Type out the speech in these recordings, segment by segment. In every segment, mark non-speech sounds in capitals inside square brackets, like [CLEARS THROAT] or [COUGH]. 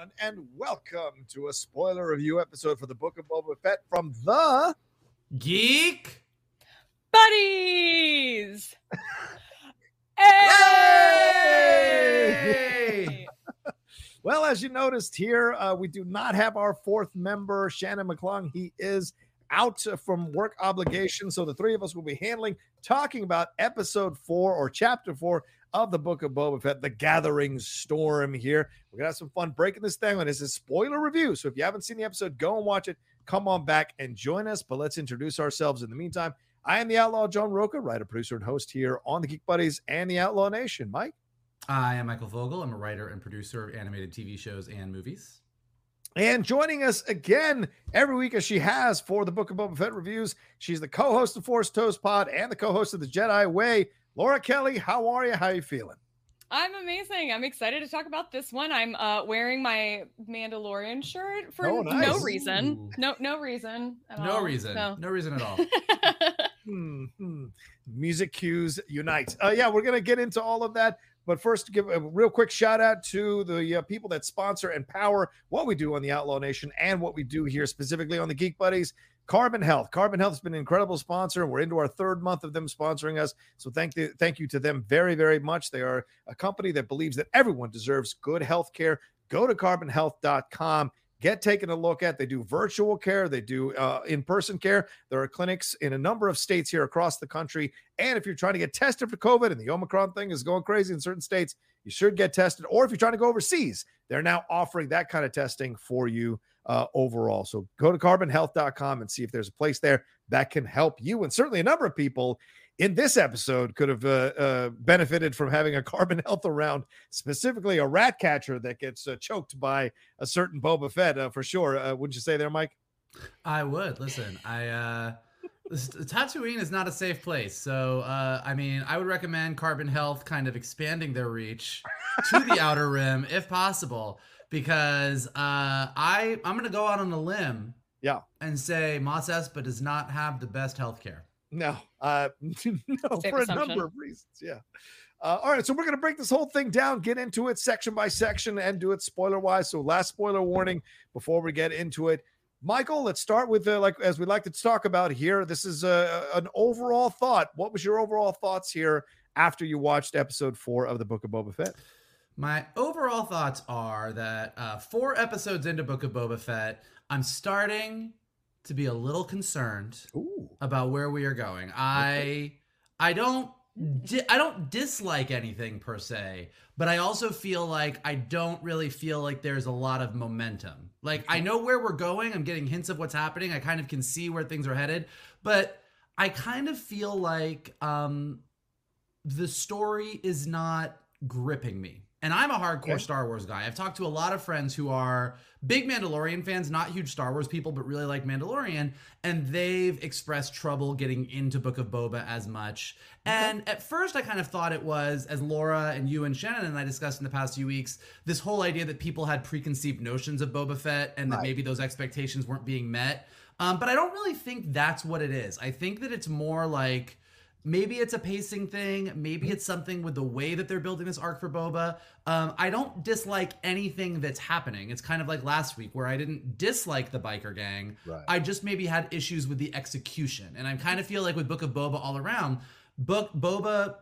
Everyone, and welcome to a spoiler review episode for the Book of Boba Fett from the Geek. buddies. [LAUGHS] Hey! Well, as you noticed here, uh, we do not have our fourth member, Shannon McClung. He is out from work obligations. So the three of us will be handling, talking about episode four or chapter four of the Book of Boba Fett, The Gathering Storm here. We're to have some fun breaking this down. This is spoiler review. So if you haven't seen the episode, go and watch it. Come on back and join us. But let's introduce ourselves in the meantime. I am the Outlaw John Rocha, writer, producer, and host here on the Geek Buddies and the Outlaw Nation. Mike? I am Michael Vogel. I'm a writer and producer of animated TV shows and movies. And joining us again every week, as she has for the Book of Boba Fett reviews, she's the co-host of Force Toast Pod and the co-host of the Jedi Way. Laura Kelly, how are you? How are you feeling? I'm amazing. I'm excited to talk about this one. I'm uh, wearing my Mandalorian shirt for Oh, no reason. Ooh. No, no reason. At No all. reason. So- No reason at all. [LAUGHS] Hmm, hmm. Music cues unite. Uh, yeah, we're gonna get into all of that. But first, give a real quick shout out to the uh, people that sponsor and power what we do on the Outlaw Nation and what we do here specifically on the Geek Buddies. Carbon Health. Carbon Health has been an incredible sponsor. We're into our third month of them sponsoring us. So thank you, thank you to them very, very much. They are a company that believes that everyone deserves good health care. Go to carbonhealth.com. Get taken a look at. They do virtual care. They do uh, in-person care. There are clinics in a number of states here across the country. And if you're trying to get tested for COVID and the Omicron thing is going crazy in certain states, you should get tested. Or if you're trying to go overseas, they're now offering that kind of testing for you uh, overall. So go to carbonhealth.com and see if there's a place there that can help you. And certainly a number of people in this episode could have uh, uh, benefited from having a carbon [LAUGHS] health around, specifically a rat catcher that gets uh, choked by a certain Boba Fett uh, for sure. Uh, wouldn't you say there, Mike? I would listen. I uh, Tatooine is not a safe place, so uh, I mean, I would recommend Carbon Health kind of expanding their reach to the [LAUGHS] outer rim if possible, because uh, I I'm gonna go out on a limb, Yeah. and say Mos Espa does not have the best health care. No, uh, [LAUGHS] no, Safe for a number of reasons. Yeah. Uh, all right, so we're going to break this whole thing down, get into it section by section, and do it spoiler wise. So, last spoiler warning before we get into it. Michael, let's start with uh, like as we like to talk about here. This is uh, an overall thought. What was your overall thoughts here after you watched episode four of the Book of Boba Fett? My overall thoughts are that uh, four episodes into Book of Boba Fett, I'm starting to be a little concerned Ooh, about where we are going. I I don't di- I don't dislike anything per se, but I also feel like I don't really feel like there's a lot of momentum. Like I know where we're going, I'm getting hints of what's happening. I kind of can see where things are headed, but I kind of feel like um the story is not gripping me And I'm a hardcore okay. Star Wars guy. I've talked to a lot of friends who are big Mandalorian fans, not huge Star Wars people, but really like Mandalorian. And they've expressed trouble getting into Book of Boba as much. Okay. And at first, I kind of thought it was, as Laura and you and Shannon and I discussed in the past few weeks, this whole idea that people had preconceived notions of Boba Fett and that right. maybe those expectations weren't being met. Um, but I don't really think that's what it is. I think that it's more like Maybe it's a pacing thing. Maybe it's something with the way that they're building this arc for Boba. Um, I don't dislike anything that's happening. It's kind of like last week where I didn't dislike the biker gang. Right. I just maybe had issues with the execution. And I kind of feel like with Book of Boba all around, Book Boba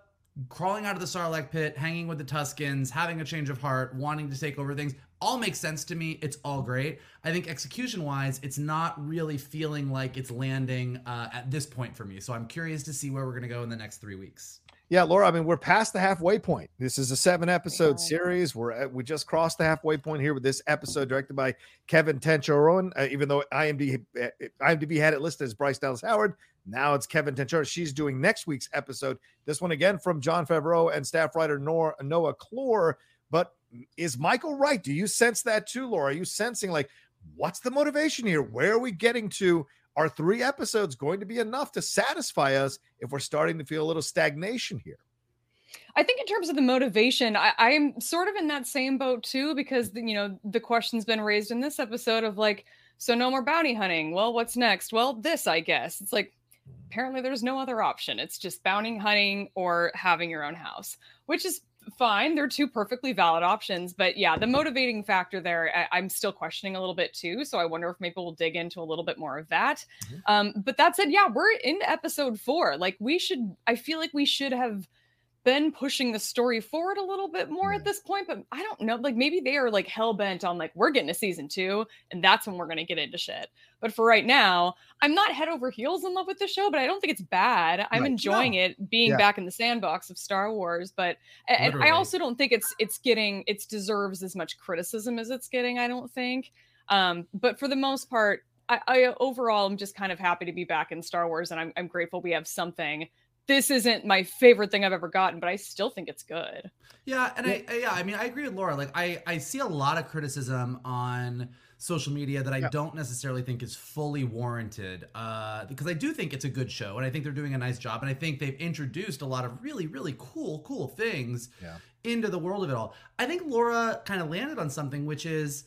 crawling out of the Sarlacc pit, hanging with the Tuskens, having a change of heart, wanting to take over things all makes sense to me. It's all great. I think execution wise, it's not really feeling like it's landing uh, at this point for me. So I'm curious to see where we're going to go in the next three weeks. Yeah, Laura. I mean, we're past the halfway point. This is a seven episode series. We're at, we just crossed the halfway point here with this episode directed by Kevin Tancharoen. Uh, even though IMDb uh, IMDb had it listed as Bryce Dallas Howard, now it's Kevin Tancharoen. She's doing next week's episode. This one again from Jon Favreau and staff writer Noah, Kloor. But is Michael right? Do you sense that too, Laura? Are you sensing like what's the motivation here? Where are we getting to? Are three episodes going to be enough to satisfy us if we're starting to feel a little stagnation here? I think in terms of the motivation, I, I'm sort of in that same boat too, because you know the question's been raised in this episode of like, so no more bounty hunting. Well, what's next? Well, this, I guess. It's like apparently there's no other option. It's just bounty hunting or having your own house, which is fine. They're two perfectly valid options. But yeah, the motivating factor there, I, am still questioning a little bit too. So I wonder if maybe we'll dig into a little bit more of that. Mm-hmm. Um, but that said, yeah, we're in episode four. Like we should, I feel like we should have been pushing the story forward a little bit more at this point, but I don't know. Like maybe they are like hell bent on like we're getting a season two, and that's when we're gonna get into shit. But for right now, I'm not head over heels in love with the show, but I don't think it's bad. I'm right. enjoying no. it being yeah. back in the sandbox of Star Wars. But and I also don't think it's it's getting it deserves as much criticism as it's getting. I don't think. Um, but for the most part, I, I overall am just kind of happy to be back in Star Wars, and I'm I'm grateful we have something this isn't my favorite thing I've ever gotten, but I still think it's good. Yeah, and I, I yeah, I mean, I agree with Laura. Like, I I see a lot of criticism on social media that I yeah. don't necessarily think is fully warranted. Uh, because I do think it's a good show, and I think they're doing a nice job, and I think they've introduced a lot of really really cool cool things yeah. into the world of it all. I think Laura kind of landed on something, which is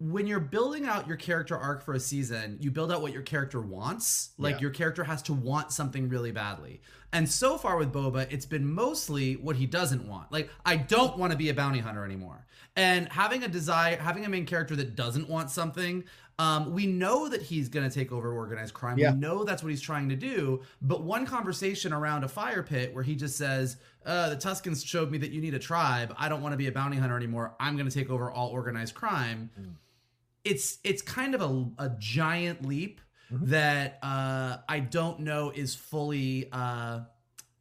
when you're building out your character arc for a season, you build out what your character wants. Like yeah. your character has to want something really badly. And so far with Boba, it's been mostly what he doesn't want. Like I don't want to be a bounty hunter anymore. And having a desire, having a main character that doesn't want something, um, we know that he's going to take over organized crime. Yeah. We know that's what he's trying to do. But one conversation around a fire pit where he just says, uh, "The Tuskens showed me that you need a tribe. I don't want to be a bounty hunter anymore. I'm going to take over all organized crime." Mm it's it's kind of a, a giant leap mm-hmm. that uh, I don't know is fully uh,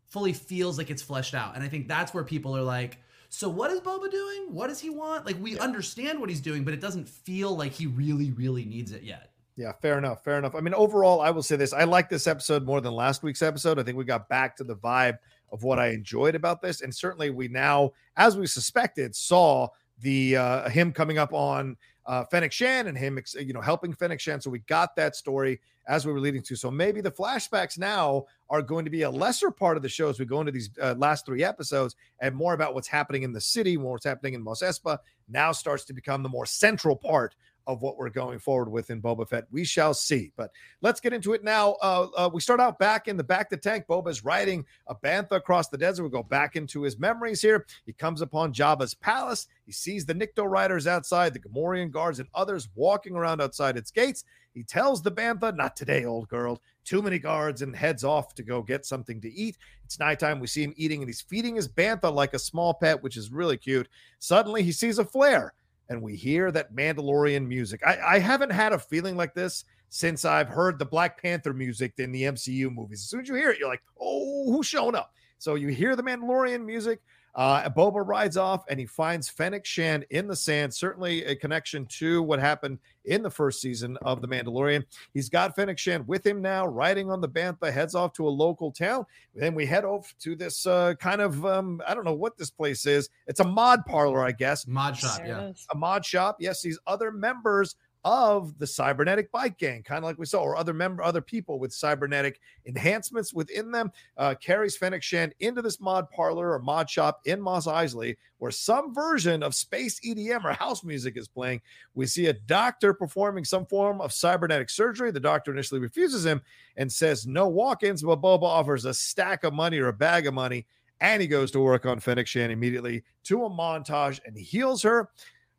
fully feels like it's fleshed out, and I think that's where people are like. So what is Boba doing? What does he want? Like we yeah. understand what he's doing, but it doesn't feel like he really, really needs it yet. Yeah, fair enough. Fair enough. I mean, overall, I will say this: I like this episode more than last week's episode. I think we got back to the vibe of what I enjoyed about this, and certainly we now, as we suspected, saw the uh, him coming up on uh, Fennec Shand and him, you know, helping Fennec Shand. So we got that story as we were leading to. So maybe the flashbacks now are going to be a lesser part of the show as we go into these uh, last three episodes and more about what's happening in the city, more what's happening in Mos Espa now starts to become the more central part of what we're going forward with in Boba Fett. We shall see. But let's get into it now. Uh, uh, we start out back in the back to tank. Boba's riding a bantha across the desert. We go back into his memories here. He comes upon Jabba's palace. He sees the Nikto riders outside, the Gamorrean guards, and others walking around outside its gates. He tells the bantha, "Not today, old girl. Too many guards," and heads off to go get something to eat. It's nighttime. We see him eating, and he's feeding his bantha like a small pet, which is really cute. Suddenly, he sees a flare and we hear that Mandalorian music. I, I haven't had a feeling like this since I've heard the Black Panther music in the MCU movies. As soon as you hear it, you're like, oh, who's showing up? So you hear the Mandalorian music. Uh, Boba rides off and he finds Fennec Shand in the sand. Certainly a connection to what happened in the first season of The Mandalorian. He's got Fennec Shand with him now, riding on the Bantha, heads off to a local town. Then we head off to this uh, kind of, um, I don't know what this place is. It's a mod parlor, I guess. Mod shop, There yeah. A mod shop. Yes, these other members of the cybernetic bike gang, kind of like we saw, or other member, other people with cybernetic enhancements within them, uh, carries Fennec Shand into this mod parlor or mod shop in Mos Eisley, where some version of space EDM or house music is playing. We see a doctor performing some form of cybernetic surgery. The doctor initially refuses him and says no walk-ins, but Boba offers a stack of money or a bag of money. And he goes to work on Fennec Shand immediately to a montage and heals her.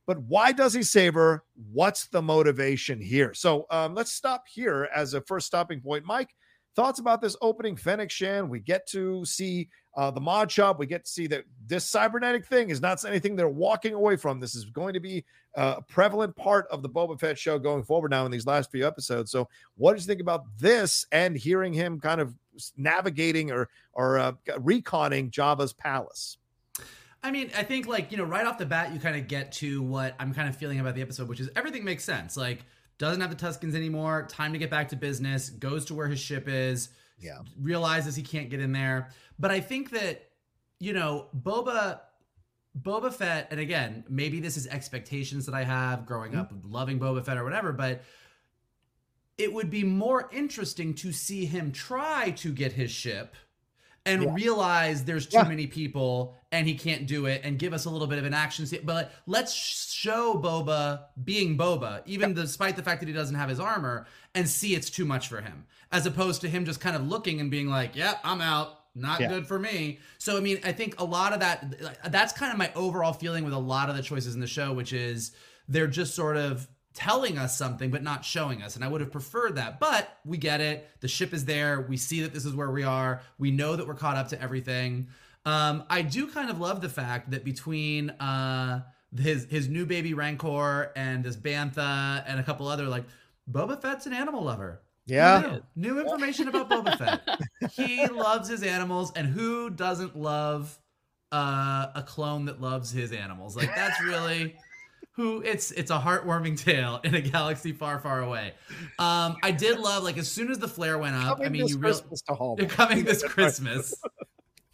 But why does he save her? What's the motivation here? So um, let's stop here as a first stopping point. Mike, thoughts about this opening Fennec Shand? We get to see uh, the mod shop. We get to see that this cybernetic thing is not anything they're walking away from. This is going to be uh, a prevalent part of the Boba Fett show going forward now in these last few episodes. So, what did you think about this and hearing him kind of navigating or or uh, reconning Jabba's palace? I mean, I think like, you know, right off the bat, you kind of get to what I'm kind of feeling about the episode, which is everything makes sense. Like, doesn't have the Tuskens anymore, time to get back to business, goes to where his ship is, Yeah. realizes he can't get in there. But I think that, you know, Boba Boba Fett, and again, maybe this is expectations that I have growing mm-hmm. up loving Boba Fett or whatever, but it would be more interesting to see him try to get his ship and Yeah. realize there's too Yeah. many people and he can't do it and give us a little bit of an action scene. But let's show Boba being Boba, even despite the fact that he doesn't have his armor, and see it's too much for him, as opposed to him just kind of looking and being like, "Yep, I'm out." Not Yeah. good for me. So I mean, I think a lot of that that's kind of my overall feeling with a lot of the choices in the show, which is they're just sort of telling us something but not showing us and i would have preferred that but we get it. The ship is there. We see that this is where we are. We know that we're caught up to everything. Um, i do kind of love the fact that between uh, his his new baby rancor and this bantha and a couple other like boba fett's an animal lover. Yeah. New, new information about boba fett. [LAUGHS] He loves his animals and who doesn't love uh, a clone that loves his animals? Like that's really who it's it's a heartwarming [LAUGHS] tale in a galaxy far far away um i did love like as soon as the flare went up i mean this you really Christmas to Hallmark. they're coming this [LAUGHS] christmas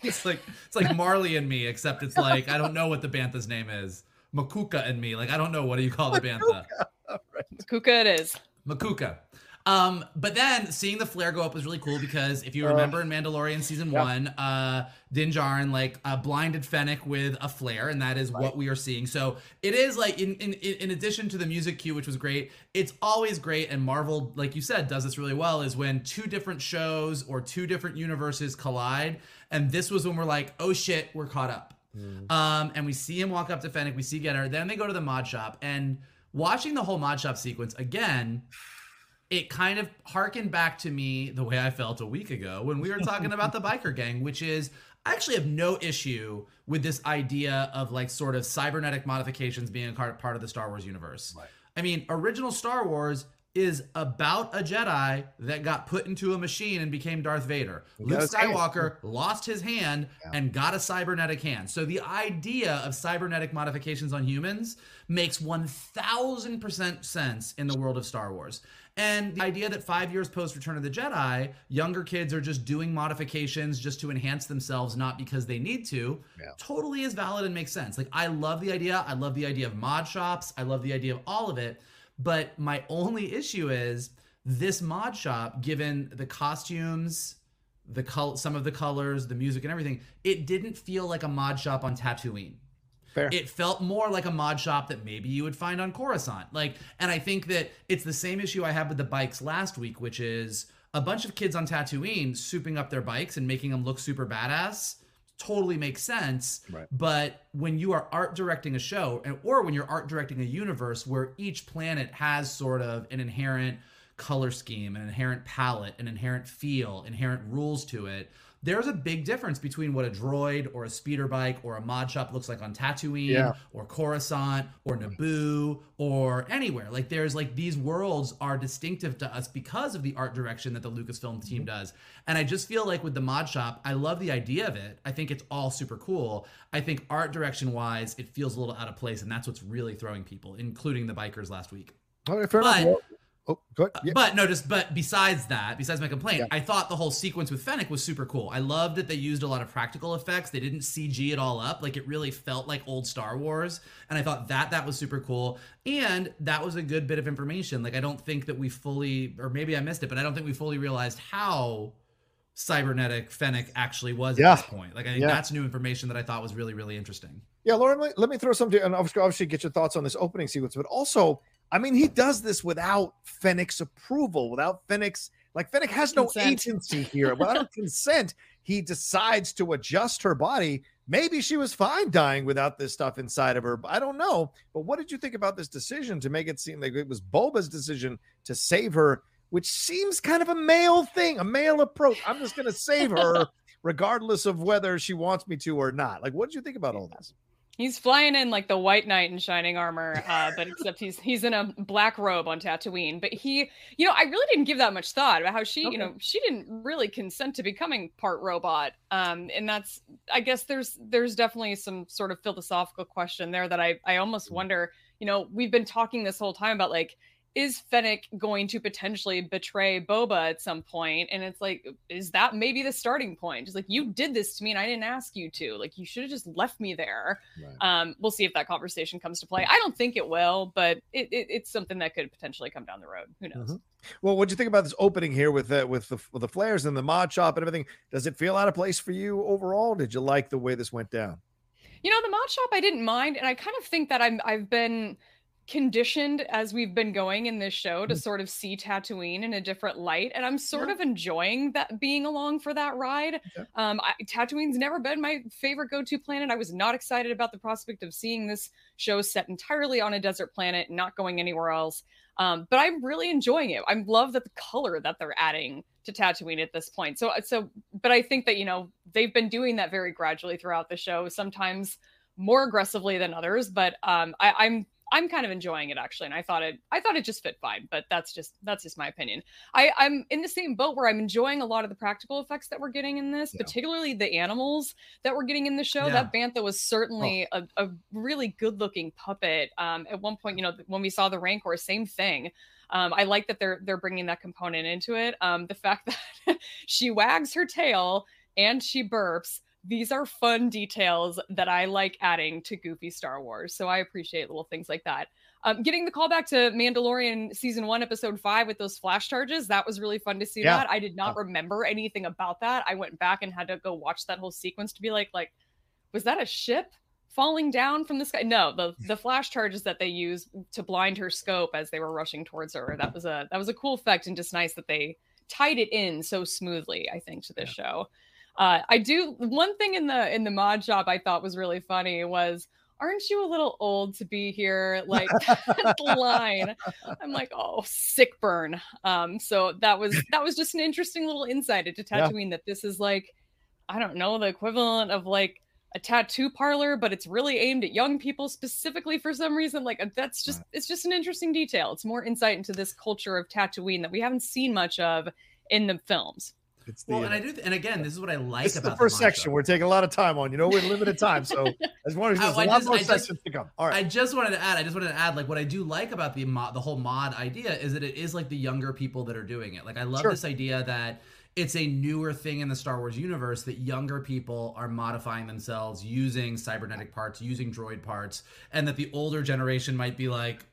it's like it's like marley and me except it's like i don't know what the bantha's name is makuka and me like i don't know what do you call the bantha Makuka [LAUGHS] it is. Makuka. Um, but then seeing the flare go up was really cool because if you Uh, remember in Mandalorian season yeah. one, uh, Din Djarin like uh, blinded Fennec with a flare, and that is what we are seeing. So it is like in, in in addition to the music cue, which was great, it's always great. And Marvel, like you said, does this really well. Is when two different shows or two different universes collide, and this was when we're like, oh shit, we're caught up. Um, and we see him walk up to Fennec, we see get her. Then they go to the mod shop, and watching the whole mod shop sequence again, it kind of harkened back to me the way I felt a week ago when we were talking about the [LAUGHS] biker gang, which is I actually have no issue with this idea of like sort of cybernetic modifications being a part of the Star Wars universe. I mean, original Star Wars is about a Jedi that got put into a machine and became Darth Vader. Luke. Skywalker lost his hand Yeah. and got a cybernetic hand. So the idea of cybernetic modifications on humans makes 1000% sense in the world of Star Wars. And the idea that five years post Return of the Jedi, younger kids are just doing modifications just to enhance themselves, not because they need to, Yeah. totally is valid and makes sense. Like, I love the idea. I love the idea of mod shops. I love the idea of all of it. But my only issue is this mod shop, given the costumes, the col- some of the colors, the music, and everything, it didn't feel like a mod shop on Tatooine. Fair. It felt more like a mod shop that maybe you would find on Coruscant. Like, and I think that it's the same issue I had with the bikes last week, which is a bunch of kids on Tatooine souping up their bikes and making them look super badass. Totally makes sense. Right. But when you are art directing a show, and or when you're art directing a universe where each planet has sort of an inherent color scheme, an inherent palette, an inherent feel, inherent rules to it, there's a big difference between what a droid or a speeder bike or a mod shop looks like on Tatooine Yeah. or Coruscant or Naboo or anywhere. Like there's like these worlds are distinctive to us because of the art direction that the Lucasfilm team mm-hmm. does. And I just feel like with the mod shop, I love the idea of it. I think it's all super cool. I think art direction wise, it feels a little out of place, and that's what's really throwing people, including the bikers last week. All right, fair But- enough. Oh, go ahead. Yeah. But no, just but besides that, besides my complaint, Yeah. I thought the whole sequence with Fennec was super cool. I loved that they used a lot of practical effects. They didn't CG it all up. Like it really felt like old Star Wars. And I thought that that was super cool. And that was a good bit of information. Like I don't think that we fully or maybe I missed it, but I don't think we fully realized how cybernetic Fennec actually was Yeah. at this point. Like I think that's new information that I thought was really, really interesting. Yeah, Lauren, let, me throw something, and obviously get your thoughts on this opening sequence, but also, I mean, he does this without Fennec's approval, without Fennec's, like, Fennec has no Consent. agency here. Without [LAUGHS] consent, he decides to adjust her body. Maybe she was fine dying without this stuff inside of her. I don't know. But what did you think about this decision to make it seem like it was Boba's decision to save her, which seems kind of a male thing, a male approach? I'm just going to save her [LAUGHS] regardless of whether she wants me to or not. Like, what did you think about all this? He's flying in like the white knight in shining armor, uh, but except he's he's in a black robe on Tatooine. But he, you know, I really didn't give that much thought about how she, Okay. you know, she didn't really consent to becoming part robot. Um, and that's, I guess there's there's definitely some sort of philosophical question there that I I almost Mm. wonder. You know, we've been talking this whole time about like is Fennec going to potentially betray Boba at some point? And it's like, is that maybe the starting point? Just like you did this to me and I didn't ask you to. Like you should have just left me there. Um, we'll see if that conversation comes to play. I don't think it will, but it, it, it's something that could potentially come down the road. Who knows? Mhm. Well, what do you think about this opening here with the, with the with the flares and the mod shop and everything? Does it feel out of place for you overall? Did you like the way this went down? You know, the mod shop I didn't mind, and I kind of think that I'm I've been conditioned as we've been going in this show to Mhm. sort of see Tatooine in a different light, and I'm sort of enjoying that being along for that ride. Okay. Um, I, Tatooine's never been my favorite go-to planet. I was not excited about the prospect of seeing this show set entirely on a desert planet, not going anywhere else. Um, but I'm really enjoying it. I love that the color that they're adding to Tatooine at this point. So, so, but I think that you know they've been doing that very gradually throughout the show. Sometimes more aggressively than others, but um, I, I'm I'm kind of enjoying it actually, and I thought it I thought it just fit fine. But that's just that's just my opinion. I I'm in the same boat where I'm enjoying a lot of the practical effects that we're getting in this, Yeah. particularly the animals that we're getting in the show. Yeah. That bantha was certainly a, a really good looking puppet. Um, at one point, you know, when we saw the Rancor, same thing. Um, I like that they're they're bringing that component into it. Um, the fact [LAUGHS] that she wags her tail and she burps. These are fun details that I like adding to Goofy Star Wars. So I appreciate little things like that. Um, getting the call back to Mandalorian season one, episode five with those flash charges, that was really fun to see Yeah. that. I did not remember anything about that. I went back and had to go watch that whole sequence to be like, like, was that a ship falling down from the sky? No, the the flash charges that they use to blind her scope as they were rushing towards her. That was a that was a cool effect and just nice that they tied it in so smoothly. I think to this show. Uh, I do one thing in the in the mod shop I thought was really funny was aren't you a little old to be here? Like [LAUGHS] that line. I'm like oh sick burn. Um so that was that was just an interesting little insight. Into Yeah. tatooine that this is like i don't know the equivalent of like a tattoo parlor but it's really aimed at young people specifically for some reason. Like uh, that's just it's just an interesting detail. It's more insight into this culture of tatooine that we haven't seen much of in the films It's the, Well, and I do, th- and again, this is what I like this about the first mod section. We're taking a lot of time on. You know, we're limited time, so [LAUGHS] I just wanted to Oh, there's a I lot just- more I just- to come. All right. I just wanted to add. I just wanted to add, like, what I do like about the mod, the whole mod idea is that it is like the younger people that are doing it. Like, I love Sure. this idea that it's a newer thing in the Star Wars universe that younger people are modifying themselves using cybernetic parts, using droid parts, and that the older generation might be like,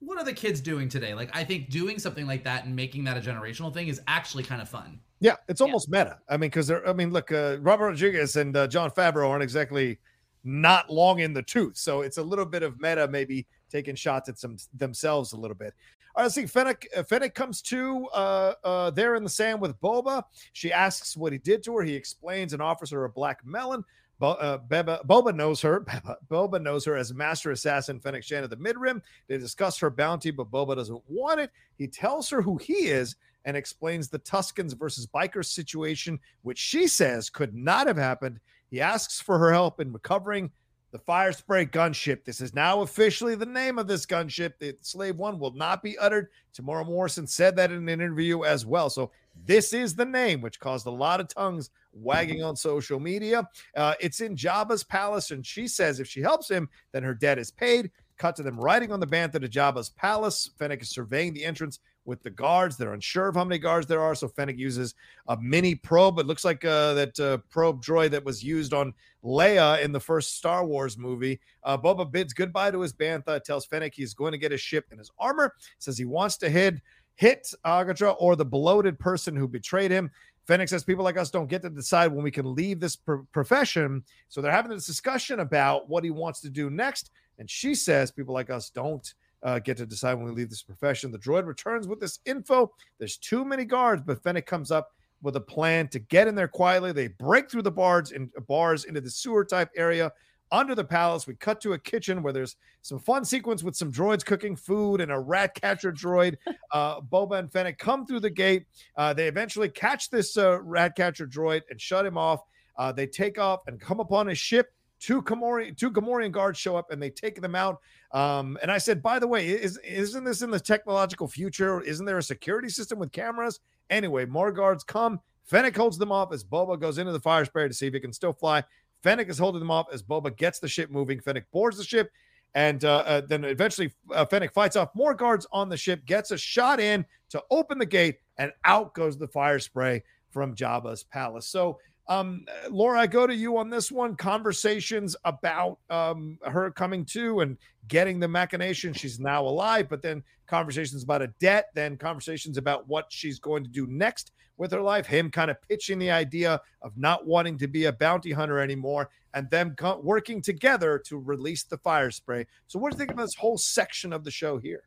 "What are the kids doing today?" Like, I think doing something like that and making that a generational thing is actually kind of fun. Yeah, it's almost meta. I mean, because they're, I mean, look, uh, Robert Rodriguez and uh, Jon Favreau aren't exactly not long in the tooth. So it's a little bit of meta, maybe taking shots at some themselves a little bit. All right, let's see. Fennec, uh, Fennec comes to uh, uh, there in the sand with Boba. She asks what he did to her. He explains and offers her a black melon. Bo- uh, Beba, Boba knows her. [LAUGHS] Beba, Boba knows her as master assassin Fennec Shand of the Mid Rim. They discuss her bounty, but Boba doesn't want it. He tells her who he is and explains the Tuskens versus Bikers situation, which she says could not have happened. He asks for her help in recovering the Firespray gunship. This is now officially the name of this gunship. The Slave One will not be uttered. Temuera Morrison said that in an interview as well. So this is the name, which caused a lot of tongues wagging on social media. Uh, it's in Jabba's palace, and she says if she helps him, then her debt is paid. Cut to them riding on the bantha to Jabba's palace. Fennec is surveying the entrance with the guards. They're unsure of how many guards there are, so Fennec uses a mini probe. It looks like uh, that uh, probe droid that was used on Leia in the first Star Wars movie. Uh, Boba bids goodbye to his bantha, tells Fennec he's going to get his ship and his armor, says he wants to hit hit or the bloated person who betrayed him. Fennec says people like us don't get to decide when we can leave this pro- profession. So they're having this discussion about what he wants to do next. And she says people like us don't uh, get to decide when we leave this profession. The droid returns with this info. There's too many guards, but Fennec comes up with a plan to get in there quietly. They break through the bars in bars into the sewer type area under the palace. We cut to a kitchen where there's some fun sequence with some droids cooking food and a rat catcher droid. [LAUGHS] Uh, Boba and Fennec come through the gate. Uh, they eventually catch this uh, rat catcher droid and shut him off. Uh, they take off and come upon a ship. Two Gamorrean, two Gamorrean guards show up and they take them out. Um, and I said, by the way, is isn't this in the technological future? Isn't there a security system with cameras? Anyway, more guards come. Fennec holds them off as Boba goes into the Firespray to see if he can still fly. Fennec is holding them off as Boba gets the ship moving. Fennec boards the ship, and uh, uh, then eventually uh, Fennec fights off more guards on the ship, gets a shot in to open the gate, and out goes the Firespray from Jabba's palace. So, um, Laura, I go to you on this one. Conversations about um, her coming to and getting the machination. She's now alive, but then conversations about a debt, then conversations about what she's going to do next with her life, him kind of pitching the idea of not wanting to be a bounty hunter anymore, and them co- working together to release the Firespray. So, what do you think of this whole section of the show here?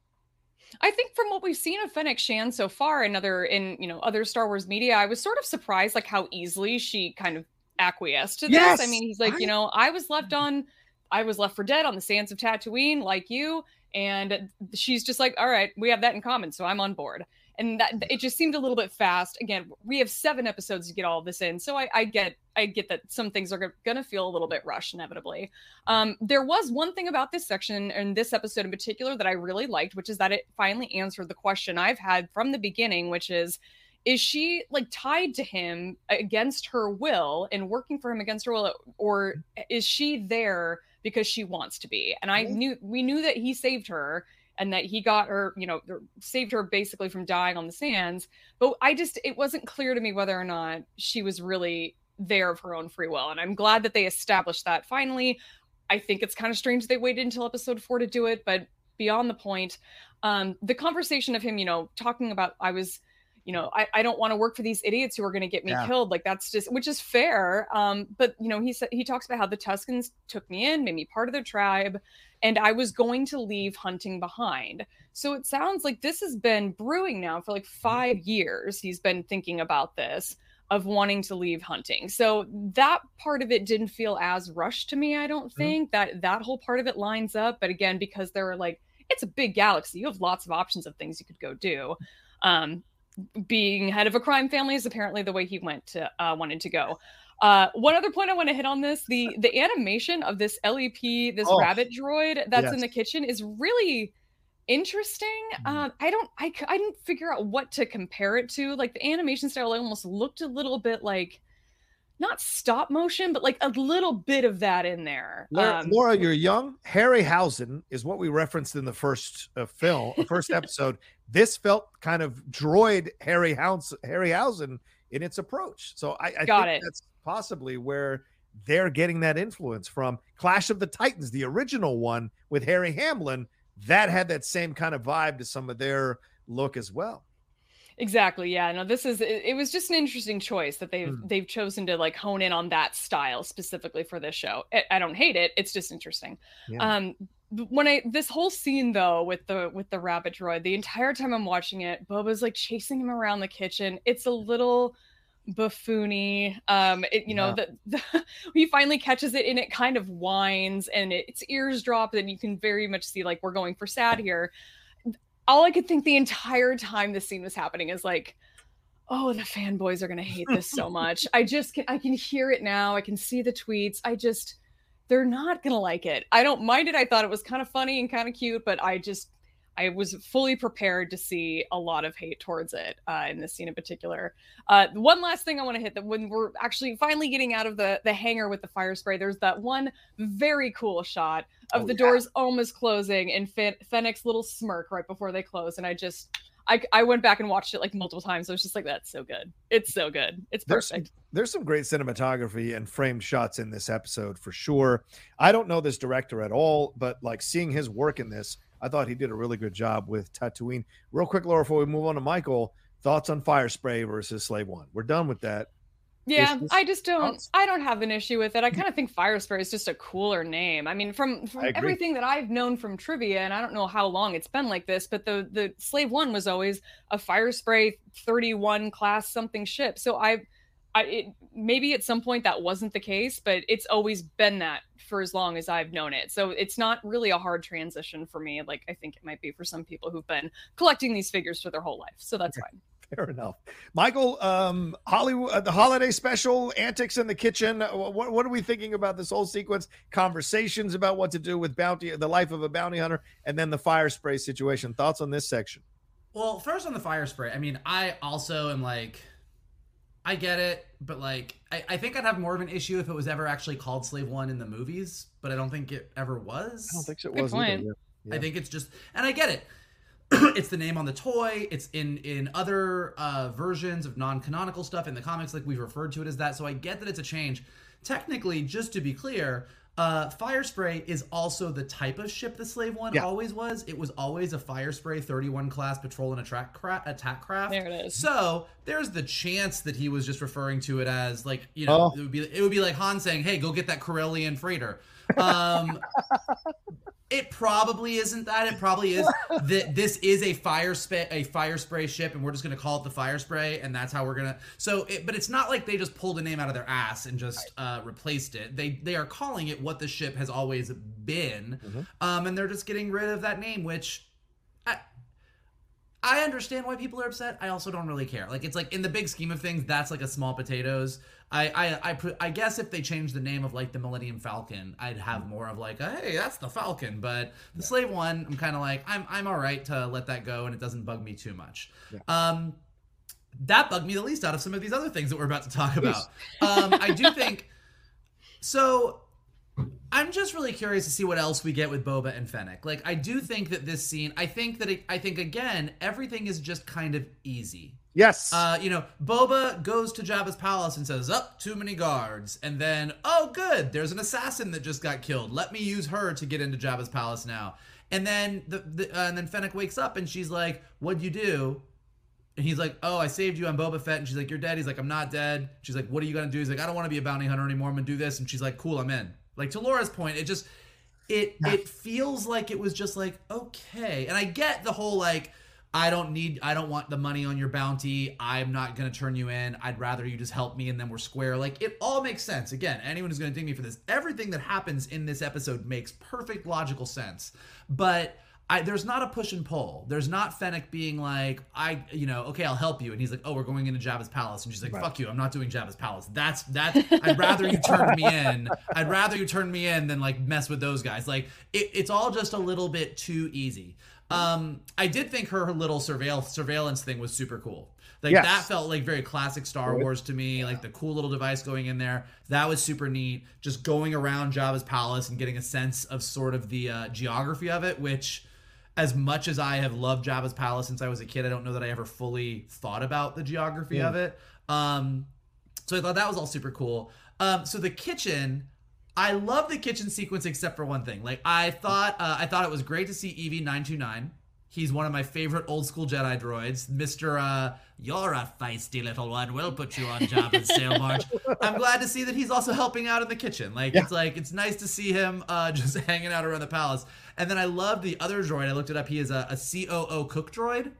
I think from what we've seen of Fennec Shand so far in other in you know other Star Wars media, I was sort of surprised like how easily she kind of acquiesced to Yes! this. I mean, he's like, you know, I was left mm-hmm. on I was left for dead on the sands of Tatooine like you and she's just like, "All right, we have that in common, so I'm on board." And that it just seemed a little bit fast. Again, we have 7 episodes to get all this in. So I I get I get that some things are going to feel a little bit rushed inevitably. Um, there was one thing about this section and this episode in particular that I really liked, which is that it finally answered the question I've had from the beginning, which is is she like tied to him against her will and working for him against her will or is she there because she wants to be and i knew we knew that he saved her and that he got her you know saved her basically from dying on the sands. But i just it wasn't clear to me whether or not she was really there of her own free will and i'm glad that they established that finally. I think it's kind of strange they waited until episode four to do it but beyond the point um the conversation of him you know talking about i was you know i, I don't want to work for these idiots who are going to get me Yeah. killed like that's just which is fair um but you know he said he talks about how the tuskens took me in made me part of their tribe and i was going to leave hunting behind so it sounds like this has been brewing now for like five years he's been thinking about this of wanting to leave hunting so that part of it didn't feel as rushed to me i don't Mhm. think that that whole part of it lines up but again because there are like it's a big galaxy you have lots of options of things you could go do um being head of a crime family is apparently the way he went to uh, wanted to go. Uh, one other point I want to hit on this the the animation of this LEP this Oh. rabbit droid that's in the kitchen is really interesting. Mhm. Um, I don't I, I didn't figure out what to compare it to. Like the animation style almost looked a little bit like not stop motion, but like a little bit of that in there. Laura, Um, Laura, you're young. Harryhausen is what we referenced in the first uh, film, first [LAUGHS] episode. This felt kind of droid Harryhausen, Harryhausen in its approach. So I, I Got think it. that's possibly where they're getting that influence from. Clash of the Titans, the original one with Harry Hamlin, that had that same kind of vibe to some of their look as well. Exactly. Yeah. No, this is it, it was just an interesting choice that they've Hmm. they've chosen to like hone in on that style specifically for this show. I, I don't hate it. It's just interesting. Yeah. Um when I this whole scene though with the with the rabbit droid, the entire time I'm watching it, Boba's like chasing him around the kitchen. It's a little buffoony. Um, it, you know, Yeah. the, the [LAUGHS] he finally catches it and it kind of whines and it, its ears drop, and you can very much see like we're going for sad here. All I could think the entire time this scene was happening is like, oh, the fanboys are gonna hate this so [LAUGHS] much. I just can I can hear it now. I can see the tweets. I just they're not gonna like it. I don't mind it. I thought it was kind of funny and kind of cute, but I just I was fully prepared to see a lot of hate towards it uh, in this scene in particular. Uh, one last thing I want to hit that when we're actually finally getting out of the the hangar with the Firespray, there's that one very cool shot of Oh, the yeah. doors almost closing and Fen- Fennec's little smirk right before they close, and I just. I, I went back and watched it like multiple times. I was just like, that's so good. It's so good. It's There's perfect. there's some great cinematography and framed shots in this episode for sure. I don't know this director at all, but like seeing his work in this, I thought he did a really good job with Tatooine. Real quick, Laura, before we move on to Michael, thoughts on Firespray versus Slave One? We're done with that. Yeah. I just don't. Thoughts? I don't have an issue with it. I kind of think Firespray is just a cooler name. I mean, from, from I everything that I've known from trivia, and I don't know how long it's been like this, but the the Slave One was always a Firespray thirty one class something ship. So I, I it, maybe at some point that wasn't the case, but it's always been that for as long as I've known it. So it's not really a hard transition for me. Like I think it might be for some people who've been collecting these figures for their whole life. So that's fine. Fair enough. Michael, um, Hollywood, uh, the holiday special, antics in the kitchen. uh, What, what are we thinking about this whole sequence? Conversations about what to do with bounty, the life of a bounty hunter, and then the Firespray situation. Thoughts on this section? Well, first on the Firespray, I mean, I also am like, I get it, but like, I, I think I'd have more of an issue if it was ever actually called Slave One in the movies, but I don't think it ever was. I don't think so. It Good was either. point. yeah. I think it's just, and I get it. [CLEARS THROAT] it's the name on the toy. It's in in other uh, versions of non-canonical stuff in the comics, like we've referred to it as that. So I get that it's a change. Technically, just to be clear, uh, Firespray is also the type of ship the Slave One Yeah. always was. It was always a Firespray 31 class patrol and attack cra- attack craft. There it is. So there's the chance that he was just referring to it as like you know Oh. it would be it would be like Han saying, "Hey, go get that Corellian freighter." Um, it probably isn't that. It probably is that this is a Firespray a Firespray ship, and we're just gonna call it the Firespray, and that's how we're gonna. So, it, but it's not like they just pulled a name out of their ass and just uh, replaced it. They they are calling it what the ship has always been, Mhm. um, and they're just getting rid of that name, which. I, I understand why people are upset. I also don't really care. Like it's like in the big scheme of things, that's like a small potatoes. I I I, put, I guess if they changed the name of like the Millennium Falcon, I'd have more of like, a, hey, that's the Falcon. But the Slave One, I'm kind of like, I'm I'm all right to let that go, and it doesn't bug me too much. Yeah. Um, that bugged me the least out of some of these other things that we're about to talk [LAUGHS] about. Um, I do think so. I'm just really curious to see what else we get with Boba and Fennec. Like, I do think that this scene, I think that it, I think again, everything is just kind of easy. Yes. Uh, you know, Boba goes to Jabba's palace and says, "Up, too many guards," and then, "Oh, good, there's an assassin that just got killed. Let me use her to get into Jabba's palace now." And then the, the uh, and then Fennec wakes up and she's like, "What'd you do?" And he's like, "Oh, I saved you on Boba Fett." And she's like, "You're dead." He's like, "I'm not dead." She's like, "What are you gonna do?" He's like, "I don't want to be a bounty hunter anymore. I'm gonna do this." And she's like, "Cool, I'm in." Like to Laura's point, it just it it feels like it was just like okay, and I get the whole like. I don't need I don't want the money on your bounty. I'm not going to turn you in. I'd rather you just help me and then we're square. Like it all makes sense. Again, anyone who's going to ding me for this, everything that happens in this episode makes perfect logical sense. But I, there's not a push and pull. There's not Fennec being like, I, you know, okay, I'll help you, and he's like, oh, we're going into Jabba's palace, and she's like, Right. fuck you, I'm not doing Jabba's palace. That's that's. I'd rather you turn me in. I'd rather you turn me in than like mess with those guys. Like it, it's all just a little bit too easy. Um, I did think her little surveil surveillance thing was super cool. Like Yes. that felt like very classic Star. Wars to me. Like the cool little device going in there. That was super neat. Just going around Jabba's palace and getting a sense of sort of the uh, geography of it, which as much as I have loved Jabba's palace since I was a kid, I don't know that I ever fully thought about the geography of it. Um, so I thought that was all super cool. Um, so the kitchen, I love the kitchen sequence except for one thing. Like I thought, uh, I thought it was great to see Evie nine two nine. He's one of my favorite old school Jedi droids, Mister. Uh, You're a feisty little one. We'll put you on job Jabba's sail [LAUGHS] barge. I'm glad to see that he's also helping out in the kitchen. Like Yeah. it's like it's nice to see him uh, [LAUGHS] just hanging out around the palace. And then I love the other droid. I looked it up. He is a, a COO cook droid.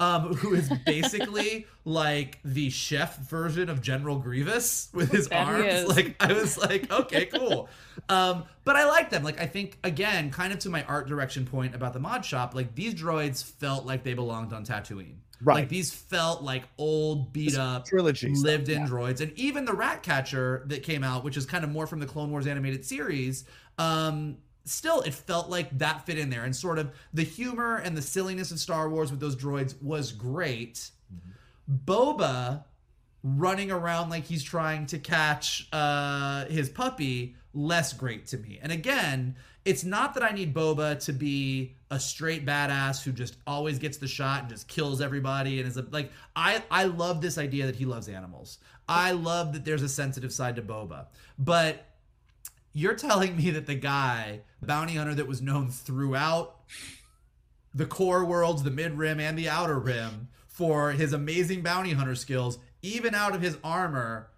Um, who is basically [LAUGHS] like the chef version of General Grievous with his That arms. is. [LAUGHS] Like I was like, okay, cool. Um, but I like them. Like I think again, kind of to my art direction point about the mod shop, like these droids felt like they belonged on Tatooine. Right. Like these felt like old, beat up, trilogy stuff, lived in yeah. droids, and even the Ratcatcher that came out, which is kind of more from the Clone Wars animated series. Um, still, it felt like that fit in there, and sort of the humor and the silliness of Star Wars with those droids was great. Boba running around like he's trying to catch uh, his puppy less great to me. And again, it's not that I need Boba to be a straight badass who just always gets the shot and just kills everybody and is a, like I I love this idea that he loves animals. I love that there's a sensitive side to Boba. But you're telling me that the guy, bounty hunter that was known throughout the core worlds, the mid rim and the outer rim for his amazing bounty hunter skills, even out of his armor,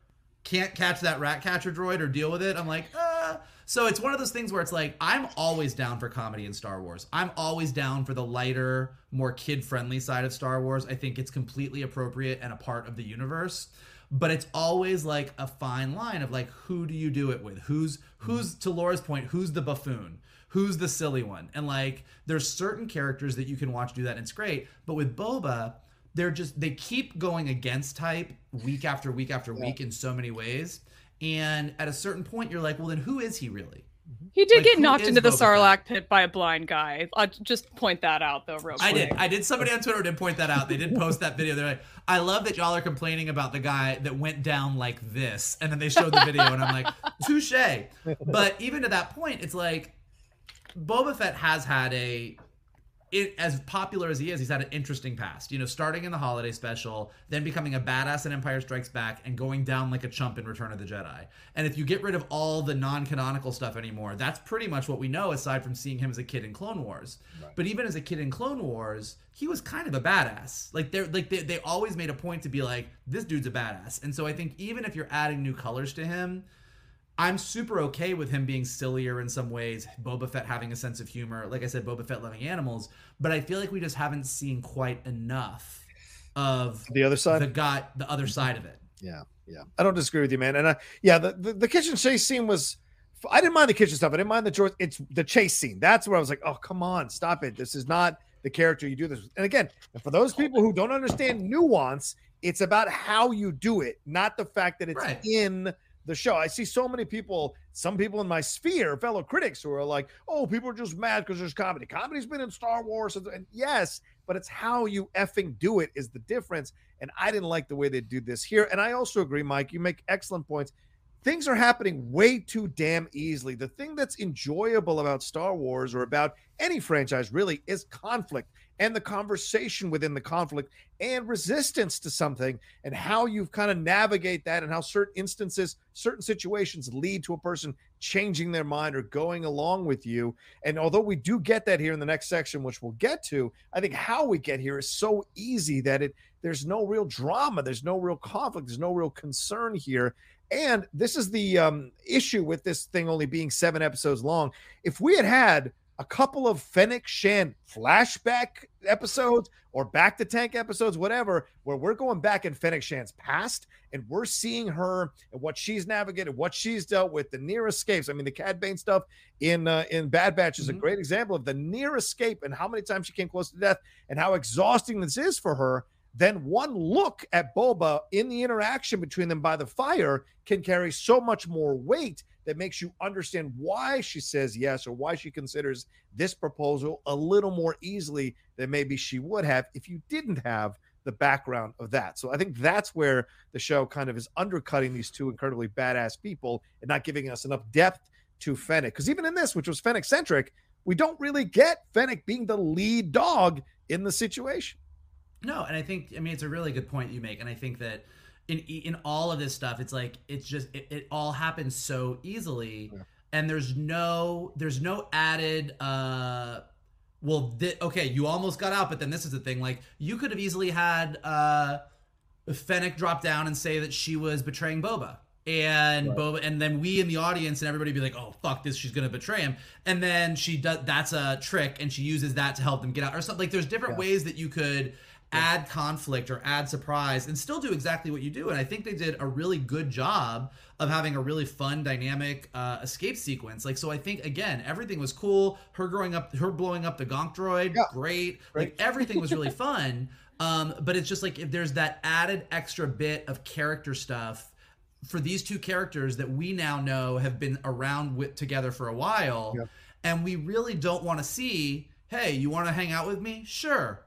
can't catch that rat catcher droid or deal with it. I'm like, uh. So it's one of those things where it's like, I'm always down for comedy in Star Wars. I'm always down for the lighter, more kid friendly side of Star Wars. I think it's completely appropriate and a part of the universe. But it's always like a fine line of like, who do you do it with? Who's who's mm. to Laura's point, who's the buffoon? who's the silly one and like there's certain characters that you can watch do that and it's great but with boba they're just they keep going against type week after week after week in so many ways and at a certain point you're like well then who is he really Mm-hmm. He did Like, get knocked into the Boba Fett? Sarlacc pit by a blind guy. I'll just point that out though, real quick. I did. I did. Somebody on Twitter did point that out. They did post that video. They're like, I love that y'all are complaining about the guy that went down like this. And then they showed the video, and I'm like, [LAUGHS] touche. But even to that point, it's like Boba Fett has had a. It, as popular as he is, he's had an interesting past. You know, starting in the holiday special, then becoming a badass in Empire Strikes Back, and going down like a chump in Return of the Jedi. And if you get rid of all the non-canonical stuff anymore, that's pretty much what we know, aside from seeing him as a kid in Clone Wars. But even as a kid in Clone Wars, he was kind of a badass. Like they're like they, they always made a point to be like, this dude's a badass. And so I think even if you're adding new colors to him, I'm super okay with him being sillier in some ways, Boba Fett having a sense of humor. Like I said, Boba Fett loving animals, but I feel like we just haven't seen quite enough of The other side? the guy, the other side of it. Yeah, yeah. I don't disagree with you, man. And I, yeah, the, the, the kitchen chase scene was. I didn't mind the kitchen stuff. I didn't mind the George. It's the chase scene. That's where I was like, oh, come on, stop it. This is not the character you do this. with. And again, for those people who don't understand nuance, it's about how you do it, not the fact that it's Right. in the show. I see so many people, some people in my sphere, fellow critics, who are like, oh, people are just mad because there's comedy. Comedy's been in Star Wars. And, yes, but it's how you effing do it is the difference. And I didn't like the way they do this here. And I also agree, Mike, you make excellent points. Things are happening way too damn easily. The thing that's enjoyable about Star Wars or about any franchise really is conflict and the conversation within the conflict and resistance to something and how you've kind of navigate that and how certain instances, certain situations lead to a person changing their mind or going along with you. And although we do get that here in the next section, which we'll get to, I think how we get here is so easy that it there's no real drama, there's no real conflict, there's no real concern here. And this is the um, issue with this thing only being seven episodes long. If we had had a couple of Fennec Shand flashback episodes or bacta tank episodes, whatever, where we're going back in Fennec Shand's past and we're seeing her and what she's navigated, what she's dealt with, the near escapes. I mean, the Cad Bane stuff in uh, in Bad Batch is Mhm. a great example of the near escape and how many times she came close to death and how exhausting this is for her. Then one look at Boba in the interaction between them by the fire can carry so much more weight that makes you understand why she says yes or why she considers this proposal a little more easily than maybe she would have if you didn't have the background of that. So I think that's where the show kind of is undercutting these two incredibly badass people and not giving us enough depth to Fennec. Because even in this, which was Fennec centric, we don't really get Fennec being the lead dog in the situation. No, and I think I mean it's a really good point you make, and I think that in in all of this stuff, it's like it's just it, it all happens so easily, Yeah. and there's no there's no added uh well thi- okay you almost got out, but then this is the thing like you could have easily had uh Fennec drop down and say that she was betraying Boba. And Right. Boba, and then we in the audience and everybody be like, "Oh fuck this, she's gonna betray him." And then she does that's a trick, and she uses that to help them get out or something. Like there's different Yeah. ways that you could add conflict or add surprise and still do exactly what you do. And I think they did a really good job of having a really fun, dynamic uh, escape sequence. Like, so I think again, everything was cool. Her growing up, her blowing up the Gonk droid, Yeah. great. Like everything was really fun. Um, but it's just like if there's that added extra bit of character stuff for these two characters that we now know have been around with together for a while, Yep. and we really don't want to see. Hey, you want to hang out with me? Sure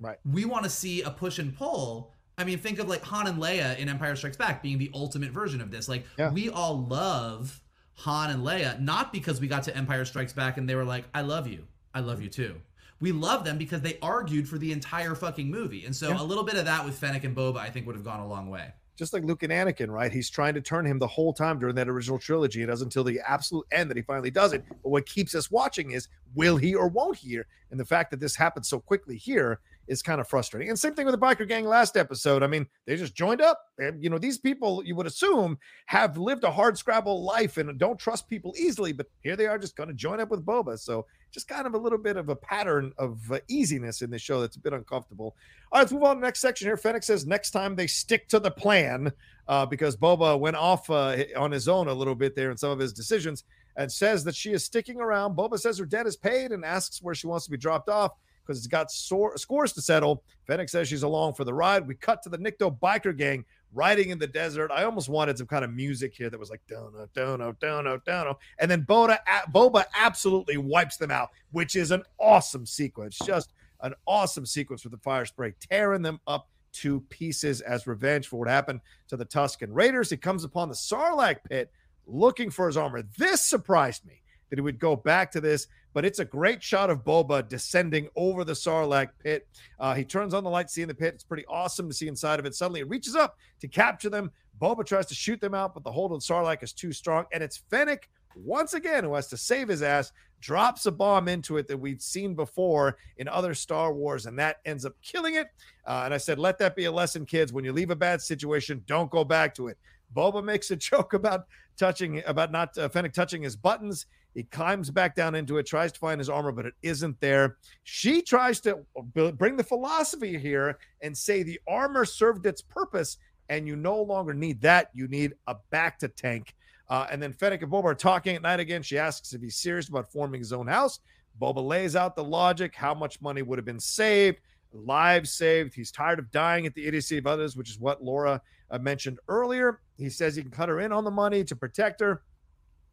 Right. we want to see a push and pull. I mean, think of like Han and Leia in Empire Strikes Back being the ultimate version of this. Like, Yeah. we all love Han and Leia, not because we got to Empire Strikes Back and they were like, I love you. I love you too. We love them because they argued for the entire fucking movie. And so Yeah. a little bit of that with Fennec and Boba, I think, would have gone a long way. just like Luke and Anakin, right? He's trying to turn him the whole time during that original trilogy. It doesn't until the absolute end that he finally does it. But what keeps us watching is will he or won't he? And the fact that this happened so quickly here is kind of frustrating. And same thing with the biker gang last episode. I mean, they just joined up. And, you know, these people you would assume have lived a hard scrabble life and don't trust people easily, but here they are just going to join up with Boba. So just kind of a little bit of a pattern of uh, easiness in this show that's a bit uncomfortable. All right, let's move on to the next section here. Fennec says next time they stick to the plan uh, because Boba went off uh, on his own a little bit there in some of his decisions and says that she is sticking around. Boba says her debt is paid and asks where she wants to be dropped off because it's got sore, scores to settle. Fennec says she's along for the ride. We cut to the Nikto biker gang riding in the desert. I almost wanted some kind of music here that was like dono, dono, dono, dono. And then Boba, Boba absolutely wipes them out, which is an awesome sequence. Just an awesome sequence with the Firespray, tearing them up to pieces as revenge for what happened to the Tusken Raiders. He comes upon the Sarlacc pit looking for his armor. This surprised me that he would go back to this, but it's a great shot of Boba descending over the Sarlacc pit. Uh, he turns on the light, seeing the pit. It's pretty awesome to see inside of it. Suddenly, it reaches up to capture them. Boba tries to shoot them out, but the hold on Sarlacc is too strong, and it's Fennec once again who has to save his ass. Drops a bomb into it that we've seen before in other Star Wars, and that ends up killing it. Uh, and I said, let that be a lesson, kids. When you leave a bad situation, don't go back to it. Boba makes a [LAUGHS] joke about touching, about not uh, Fennec touching his buttons. He climbs back down into it, tries to find his armor, but it isn't there. She tries to bring the philosophy here and say the armor served its purpose, and you no longer need that. You need a bacta tank. Uh, and then Fennec and Boba are talking at night again. She asks if he's serious about forming his own house. Boba lays out the logic, how much money would have been saved, lives saved. He's tired of dying at the idiocy of others, which is what Laura uh, mentioned earlier. He says he can cut her in on the money to protect her.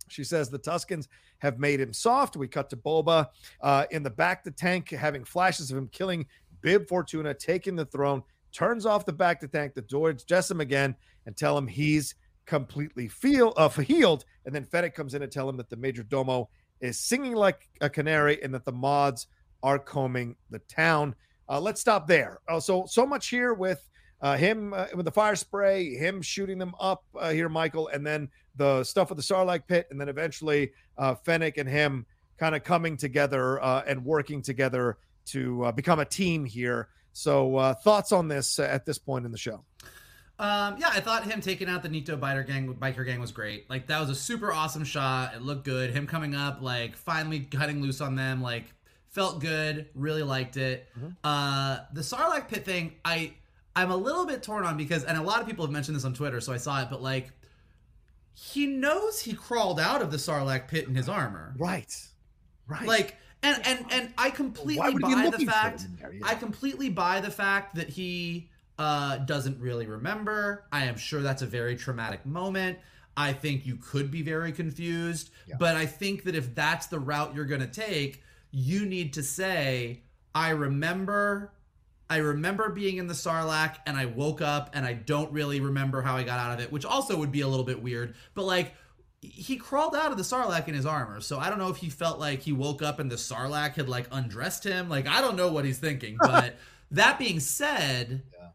She says the Tuskens have made him soft. We cut to Boba uh, in the bacta tank, having flashes of him killing Bib Fortuna, taking the throne, turns off the bacta tank, the droids dress him again and tell him he's completely feel uh, healed. And then Fennec comes in and tell him that the Major Domo is singing like a canary and that the mods are combing the town. Uh, let's stop there. Uh, so so much here with uh, him uh, with the Firespray, him shooting them up uh, here, Michael, and then the stuff with the Sarlacc pit, and then eventually uh, Fennec and him kind of coming together uh, and working together to uh, become a team here. So uh, thoughts on this at this point in the show? Um, yeah, I thought him taking out the Nikto biker gang, biker gang was great. Like that was a super awesome shot. It looked good. Him coming up, like finally cutting loose on them, like felt good. Really liked it. Uh, the Sarlacc pit thing, I I'm a little bit torn on because, and a lot of people have mentioned this on Twitter, so I saw it. But like, he knows he crawled out of the Sarlacc pit in his armor. Right, right. Like, and and and I completely Why would he be buy the fact. him in there? Yeah. I completely buy the fact that he uh, doesn't really remember. I am sure that's a very traumatic moment. I think you could be very confused, Yeah. but I think that if that's the route you're going to take, you need to say, "I remember." I remember being in the Sarlacc and I woke up and I don't really remember how I got out of it, which also would be a little bit weird. But like he crawled out of the Sarlacc in his armor. So I don't know if he felt like he woke up and the Sarlacc had like undressed him. Like I don't know what he's thinking. [LAUGHS] But that being said, Yeah.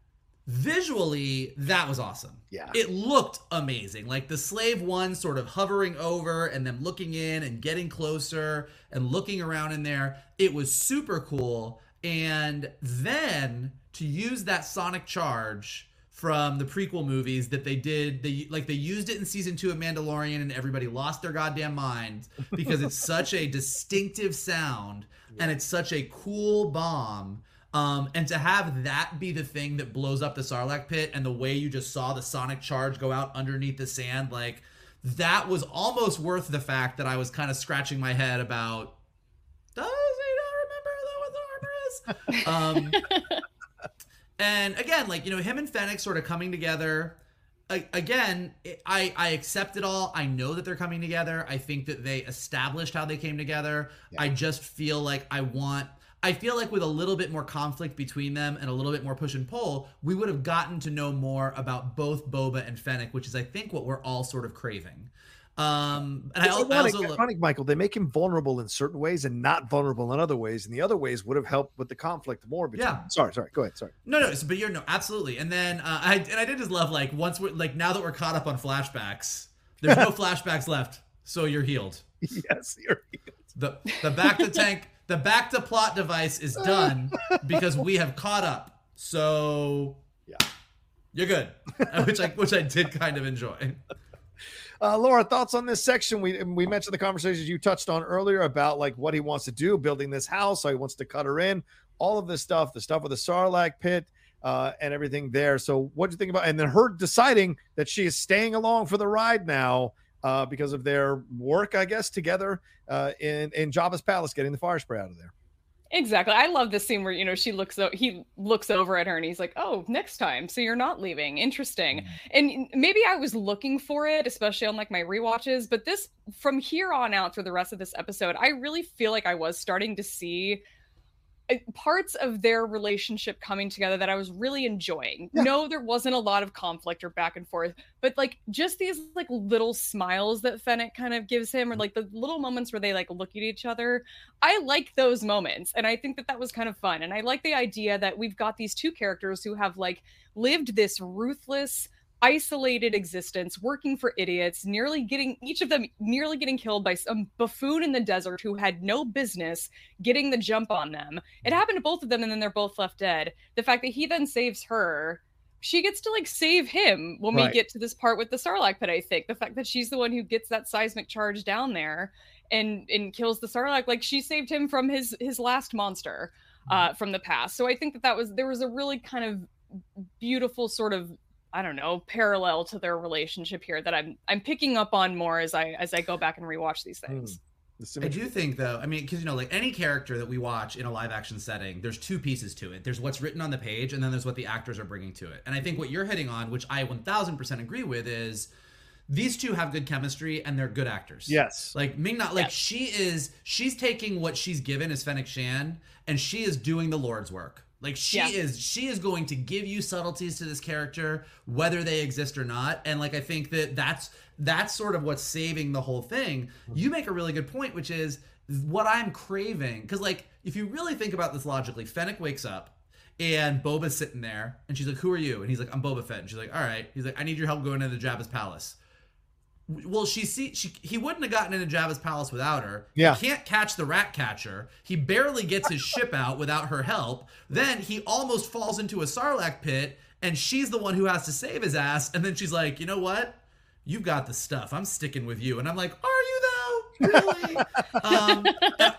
visually that was awesome. Yeah. It looked amazing. Like the slave one sort of hovering over and then looking in and getting closer and looking around in there. It was super cool. And then to use that sonic charge from the prequel movies that they did they like they used it in season 2 of Mandalorian and everybody lost their goddamn minds because it's [LAUGHS] such a distinctive sound and it's such a cool bomb. Um, and to have that be the thing that blows up the Sarlacc pit and the way you just saw the sonic charge go out underneath the sand, like that was almost worth the fact that I was kind of scratching my head about he not remember what the armor is? Um, and again, like you know, him and Fennec sort of coming together. I, again, I I accept it all. I know that they're coming together. I think that they established how they came together. Yeah. I just feel like I want I feel like with a little bit more conflict between them and a little bit more push and pull, we would have gotten to know more about both Boba and Fennec, which is I think what we're all sort of craving. Um, and it's I, ironic, I also ironic, Michael. They make him vulnerable in certain ways and not vulnerable in other ways, and the other ways would have helped with the conflict more. Between yeah. Sorry, sorry. Go ahead. Sorry. No, no. But you're no, absolutely. And then uh, I and I did just love like once we're like now that we're caught up on flashbacks, there's no [LAUGHS] flashbacks left, so you're healed. Yes, you're healed. The the to tank the bacta plot device is done because we have caught up. So yeah, you're good, [LAUGHS] which I which I did kind of enjoy. Uh, Laura, thoughts on this section? We we mentioned the conversations you touched on earlier about like what he wants to do, building this house, how he wants to cut her in, all of this stuff, the stuff with the Sarlacc pit, uh, and everything there. So, what do you think about? And then her deciding that she is staying along for the ride now uh, because of their work, I guess, together uh, in in Jabba's palace, getting the Firespray out of there. Exactly. I love this scene where you know she looks he looks over at her and he's like, "Oh, next time. So you're not leaving. Interesting." Mm-hmm. And maybe I was looking for it, especially on like my re-watches, but this from here on out for the rest of this episode, I really feel like I was starting to see Uh, parts of their relationship coming together that I was really enjoying. Yeah. No, there wasn't a lot of conflict or back and forth, but like just these like little smiles that Fennec kind of gives him, or mm-hmm. like the little moments where they like look at each other. I like those moments, and I think that that was kind of fun. And I like the idea that we've got these two characters who have like lived this ruthless isolated existence, working for idiots, nearly getting each of them nearly getting killed by some buffoon in the desert who had no business getting the jump on them. It happened to both of them, and then they're both left dead. The fact that he then saves her, she gets to like save him when right. we get to this part with the Sarlacc pit. I think the fact that she's the one who gets that seismic charge down there and and kills the Sarlacc, like she saved him from his his last monster uh, from the past. So I think that that was there was a really kind of beautiful sort of I don't know, parallel to their relationship here that I'm I'm picking up on more as I as I go back and rewatch these hmm. things. Mm. I do think though, I mean, because you know, like any character that we watch in a live action setting, there's two pieces to it. There's what's written on the page, and then there's what the actors are bringing to it. And I think what you're hitting on, which I 1,000% agree with, is these two have good chemistry and they're good actors. Yes. Like Ming Na, like yes. she is, she's taking what she's given as Fennec Shand, and she is doing the Lord's work. Like she yeah. is she is going to give you subtleties to this character whether they exist or not and like I think that that's that's sort of what's saving the whole thing. Mm-hmm. You make a really good point which is what I'm craving cuz like if you really think about this logically, Fennec wakes up and Boba's sitting there and she's like who are you? And he's like I'm Boba Fett and she's like all right. He's like I need your help going into Jabba's palace well, she see she he wouldn't have gotten into Jabba's palace without her. Yeah. He can't catch the rat catcher. He barely gets his ship out without her help. Then he almost falls into a Sarlacc pit, and she's the one who has to save his ass. And then she's like, you know what? You've got the stuff. I'm sticking with you. And I'm like, are you though? Really? [LAUGHS] um,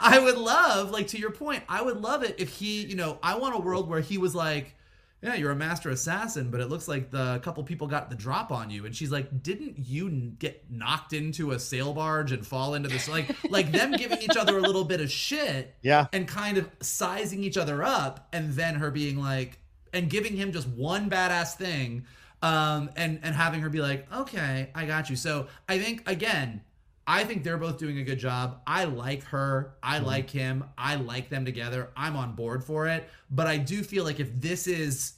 I would love, like to your point, I would love it if he, you know, I want a world where he was like yeah, you're a master assassin, but it looks like the couple people got the drop on you. And she's like, didn't you get knocked into a sail barge and fall into this? Like, [LAUGHS] like them giving each other a little bit of shit, yeah, and kind of sizing each other up, and then her being like, and giving him just one badass thing, um, and and having her be like, okay, I got you. So I think again, I think they're both doing a good job. I like her. I mm-hmm. like him. I like them together. I'm on board for it. But I do feel like if this is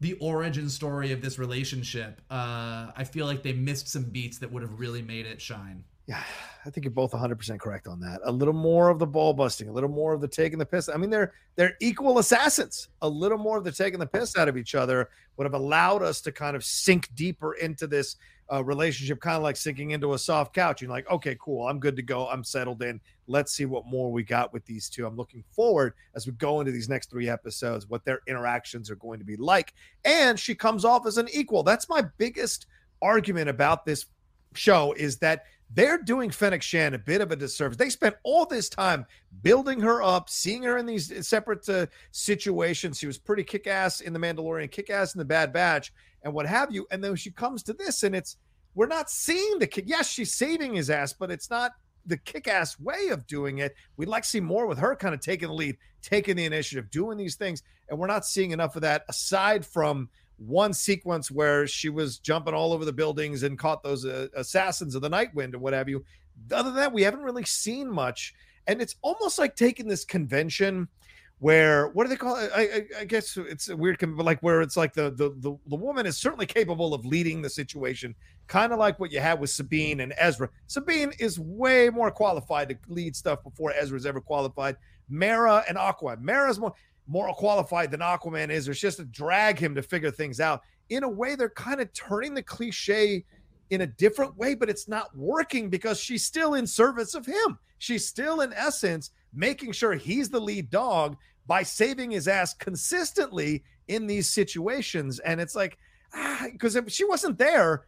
the origin story of this relationship, uh, I feel like they missed some beats that would have really made it shine. Yeah, I think you're both 100% correct on that. A little more of the ball busting, a little more of the taking the piss. I mean, they're they're equal assassins. A little more of the taking the piss out of each other would have allowed us to kind of sink deeper into this uh, relationship, kind of like sinking into a soft couch. You're like, okay, cool, I'm good to go. I'm settled in. Let's see what more we got with these two. I'm looking forward as we go into these next three episodes, what their interactions are going to be like. And she comes off as an equal. That's my biggest argument about this show is that they're doing Fennec Shand a bit of a disservice. They spent all this time building her up, seeing her in these separate uh, situations. She was pretty kick ass in The Mandalorian, kick ass in The Bad Batch, and what have you. And then she comes to this, and it's we're not seeing the kick. Yes, she's saving his ass, but it's not the kick ass way of doing it. We'd like to see more with her kind of taking the lead, taking the initiative, doing these things. And we're not seeing enough of that aside from one sequence where she was jumping all over the buildings and caught those uh, assassins of the night wind and what have you. Other than that, we haven't really seen much. And it's almost like taking this convention where what do they call it? I, I, I guess it's a weird, but like where it's like the, the the the woman is certainly capable of leading the situation, kind of like what you had with Sabine and Ezra. Sabine is way more qualified to lead stuff before Ezra's ever qualified. Mera and Aqua. Mera's more more qualified than Aquaman is. it's just to drag him to figure things out. In a way, they're kind of turning the cliche in a different way, but it's not working because she's still in service of him. She's still, in essence, making sure he's the lead dog by saving his ass consistently in these situations. And it's like, because ah, if she wasn't there,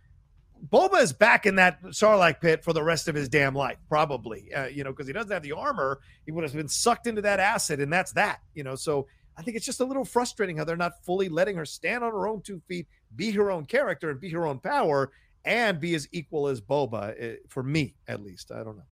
Boba is back in that Sarlacc pit for the rest of his damn life, probably. Uh, you know, because he doesn't have the armor, he would have been sucked into that acid, and that's that. You know, so I think it's just a little frustrating how they're not fully letting her stand on her own two feet, be her own character, and be her own power, and be as equal as Boba. Eh, for me, at least, I don't know.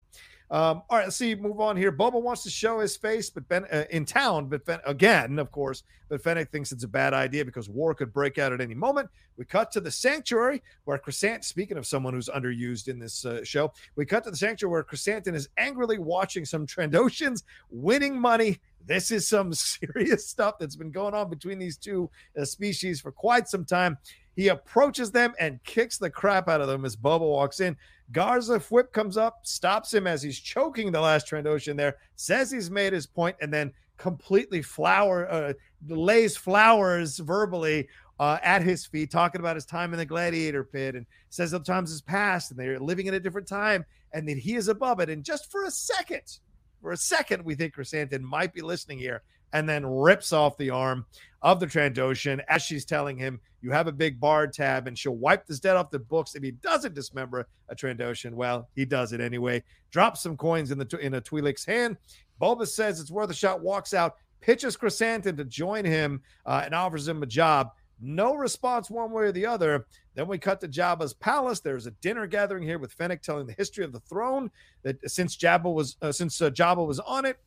Um, all right, let's see. Move on here. Boba wants to show his face, but Ben uh, in town, but ben, again, of course, but Fennec thinks it's a bad idea because war could break out at any moment. We cut to the sanctuary where Chrysanthemum. Speaking of someone who's underused in this uh, show, we cut to the sanctuary where Chrysanthemum is angrily watching some Trandoshans winning money. This is some [LAUGHS] serious stuff that's been going on between these two uh, species for quite some time. He approaches them and kicks the crap out of them as Boba walks in. Garsa Fwip comes up, stops him as he's choking the last Trandoshan there, says he's made his point, and then completely flower uh, lays flowers verbally uh, at his feet, talking about his time in the gladiator pit, and says the times has passed and they're living in a different time, and that he is above it. And just for a second, for a second, we think Chrysanthemum might be listening here, and then rips off the arm of the Trandoshan as she's telling him, You have a big bar tab, and she'll wipe this dead off the books if he doesn't dismember a Trandoshan. Well, he does it anyway. Drops some coins in the in a Twi'lek's hand. Boba says it's worth a shot, walks out, pitches Chrysanthemum to join him, uh, and offers him a job. No response one way or the other. Then we cut to Jabba's palace. There's a dinner gathering here with Fennec telling the history of the throne. That since Jabba was uh, since uh, Jabba was on it,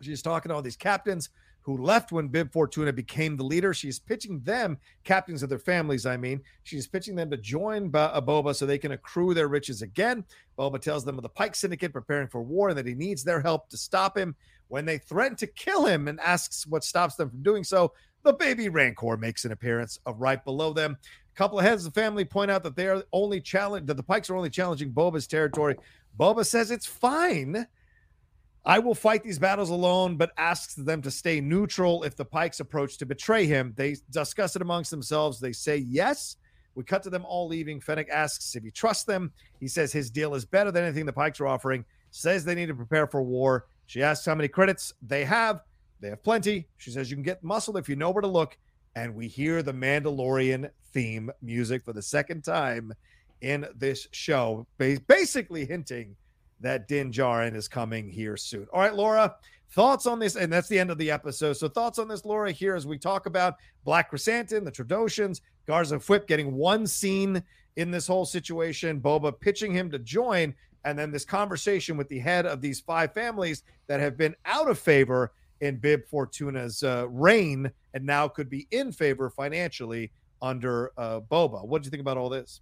she's talking to all these captains who left when Bib Fortuna became the leader. She's pitching them, captains of their families, I mean, she's pitching them to join uh, Boba so they can accrue their riches again. Boba tells them of the Pike Syndicate preparing for war and that he needs their help to stop him. When they threaten to kill him and asks what stops them from doing so, the baby Rancor makes an appearance of right below them. A couple of heads of the family point out that they are only challenge that the Pikes are only challenging Boba's territory. Boba says it's fine I will fight these battles alone, but asks them to stay neutral if the Pikes approach to betray him. They discuss it amongst themselves. They say yes. We cut to them all leaving. Fennec asks if he trusts them. He says his deal is better than anything the Pikes are offering. Says they need to prepare for war. She asks how many credits they have. They have plenty. She says you can get muscle if you know where to look. And we hear the Mandalorian theme music for the second time in this show, basically hinting that Din Djarin is coming here soon. All right, Laura, thoughts on this? And that's the end of the episode. So, thoughts on this, Laura, here as we talk about Black Chrysanthemum, the Trandoshans, Garsa Fwip getting one scene in this whole situation, Boba pitching him to join, and then this conversation with the head of these five families that have been out of favor in Bib Fortuna's uh, reign and now could be in favor financially under uh, Boba. What do you think about all this?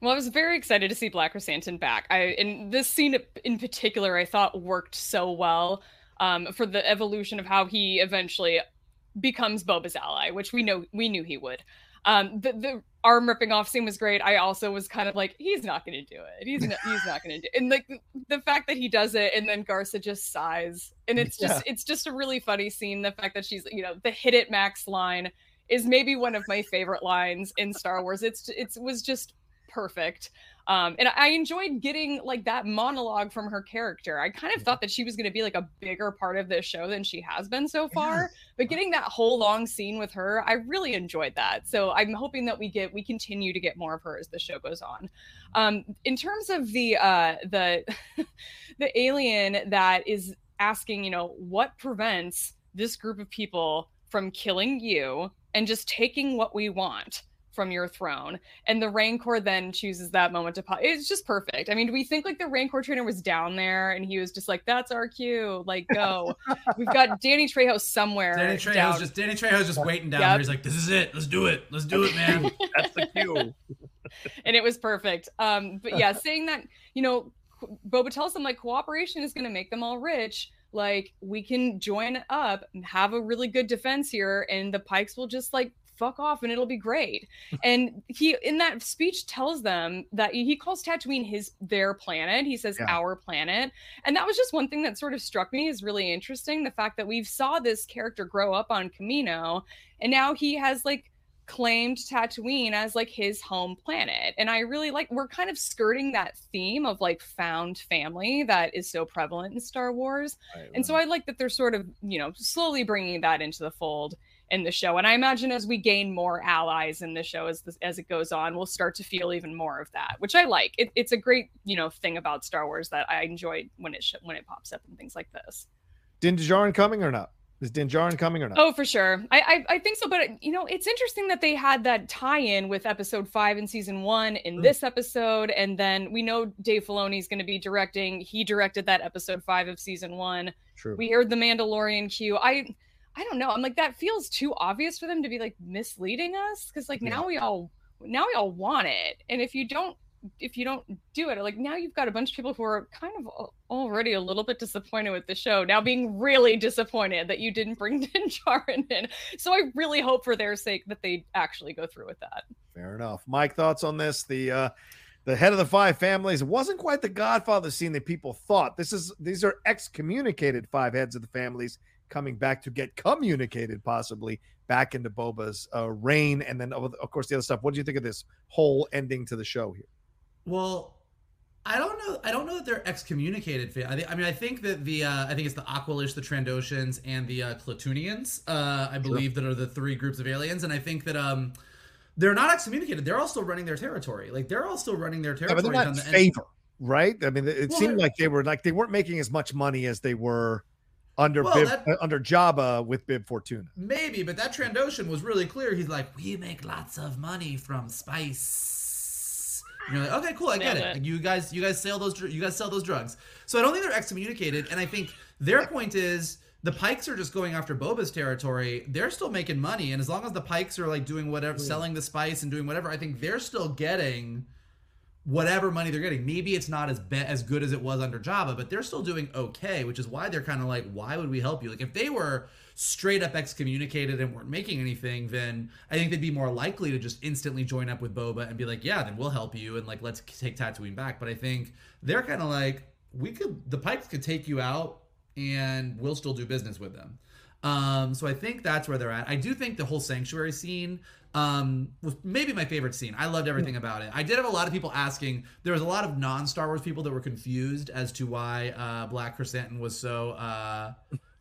Well, I was very excited to see Black Chrysanthemum back. I and this scene in particular, I thought worked so well um, for the evolution of how he eventually becomes Boba's ally, which we know we knew he would. Um, the, the arm ripping off scene was great. I also was kind of like, he's not going to do it. He's not, he's not going to do. It. And like the, the, fact that he does it, and then Garsa just sighs, and it's just yeah. it's just a really funny scene. The fact that she's you know the hit it Max line is maybe one of my favorite lines in Star Wars. It's it's was just perfect. Um, and I enjoyed getting like that monologue from her character. I kind of thought that she was going to be like a bigger part of this show than she has been so far. But getting that whole long scene with her, I really enjoyed that. So I'm hoping that we get we continue to get more of her as the show goes on. Um, in terms of the uh, the [LAUGHS] the alien that is asking, you know, what prevents this group of people from killing you and just taking what we want from your throne. And the Rancor then chooses that moment to pop. It's just perfect. I mean, do we think like the Rancor trainer was down there and he was just like, "That's our cue, like go." [LAUGHS] We've got Danny Trejo somewhere. Danny Trejo's just Danny Trejo's just waiting down yep. there. He's like, "This is it. Let's do it. Let's do it, man." [LAUGHS] That's the cue. [LAUGHS] and it was perfect. Um, but yeah, saying that, you know, Boba tells them like cooperation is going to make them all rich like we can join up have a really good defense here and the pikes will just like fuck off and it'll be great. [LAUGHS] and he in that speech tells them that he calls Tatooine his their planet. He says yeah. our planet. And that was just one thing that sort of struck me as really interesting. The fact that we've saw this character grow up on Kamino and now he has like claimed Tatooine as like his home planet. And I really like we're kind of skirting that theme of like found family that is so prevalent in Star Wars. Right, and so I like that they're sort of, you know, slowly bringing that into the fold in the show. And I imagine as we gain more allies in the show as this, as it goes on, we'll start to feel even more of that, which I like. It, it's a great you know thing about Star Wars that I enjoy when it sh- when it pops up and things like this. Din Djarin coming or not? Is Din Djarin coming or not? Oh, for sure. I, I, I think so. But you know, it's interesting that they had that tie-in with Episode Five in Season One in mm. this episode, and then we know Dave Filoni is going to be directing. He directed that Episode Five of Season One. True. We heard the Mandalorian cue. I I don't know. I'm like that feels too obvious for them to be like misleading us because like now we all now we all want it, and if you don't if you don't do it like now you've got a bunch of people who are kind of already a little bit disappointed with the show now being really disappointed that you didn't bring [LAUGHS] Din Djarin in. So I really hope for their sake that they actually go through with that. Fair enough. Mike thoughts on this? The uh the head of the five families wasn't quite the godfather scene that people thought. This is these are excommunicated five heads of the families coming back to get communicated possibly back into Boba's uh, reign. And then, of course, the other stuff. What do you think of this whole ending to the show here? Well, I don't know. I don't know that they're excommunicated. I, th- I mean, I think that the uh, I think it's the Aqualish, the Trandoshans, and the uh, Klatooinians. Uh, I believe sure. that are the three groups of aliens, and I think that um, they're not excommunicated. They're all still running their territory. Like they're all still running their territory. Yeah, but they're not the favor, end. right? I mean, it well, seemed like they were like they weren't making as much money as they were under well, Bib, that, uh, under Jabba with Bib Fortuna. Maybe, but that Trandoshan was really clear. He's like, we make lots of money from spice. And you're like, okay, cool, I get it. it. You guys, you guys sell those, you guys sell those drugs. So I don't think they're excommunicated, and I think their point is the Pikes are just going after Boba's territory. They're still making money, and as long as the Pikes are like doing whatever, mm. selling the spice and doing whatever, I think they're still getting whatever money they're getting. Maybe it's not as be- as good as it was under Jabba, but they're still doing okay, which is why they're kind of like, why would we help you? Like if they were straight up excommunicated and weren't making anything, then I think they'd be more likely to just instantly join up with Boba and be like, yeah, then we'll help you and like let's take Tatooine back. But I think they're kind of like, we could the Pikes could take you out and we'll still do business with them. Um, so I think that's where they're at. I do think the whole sanctuary scene um, was maybe my favorite scene. I loved everything about it. I did have a lot of people asking. There was a lot of non Star Wars people that were confused as to why uh, Black Krrsantan was so uh,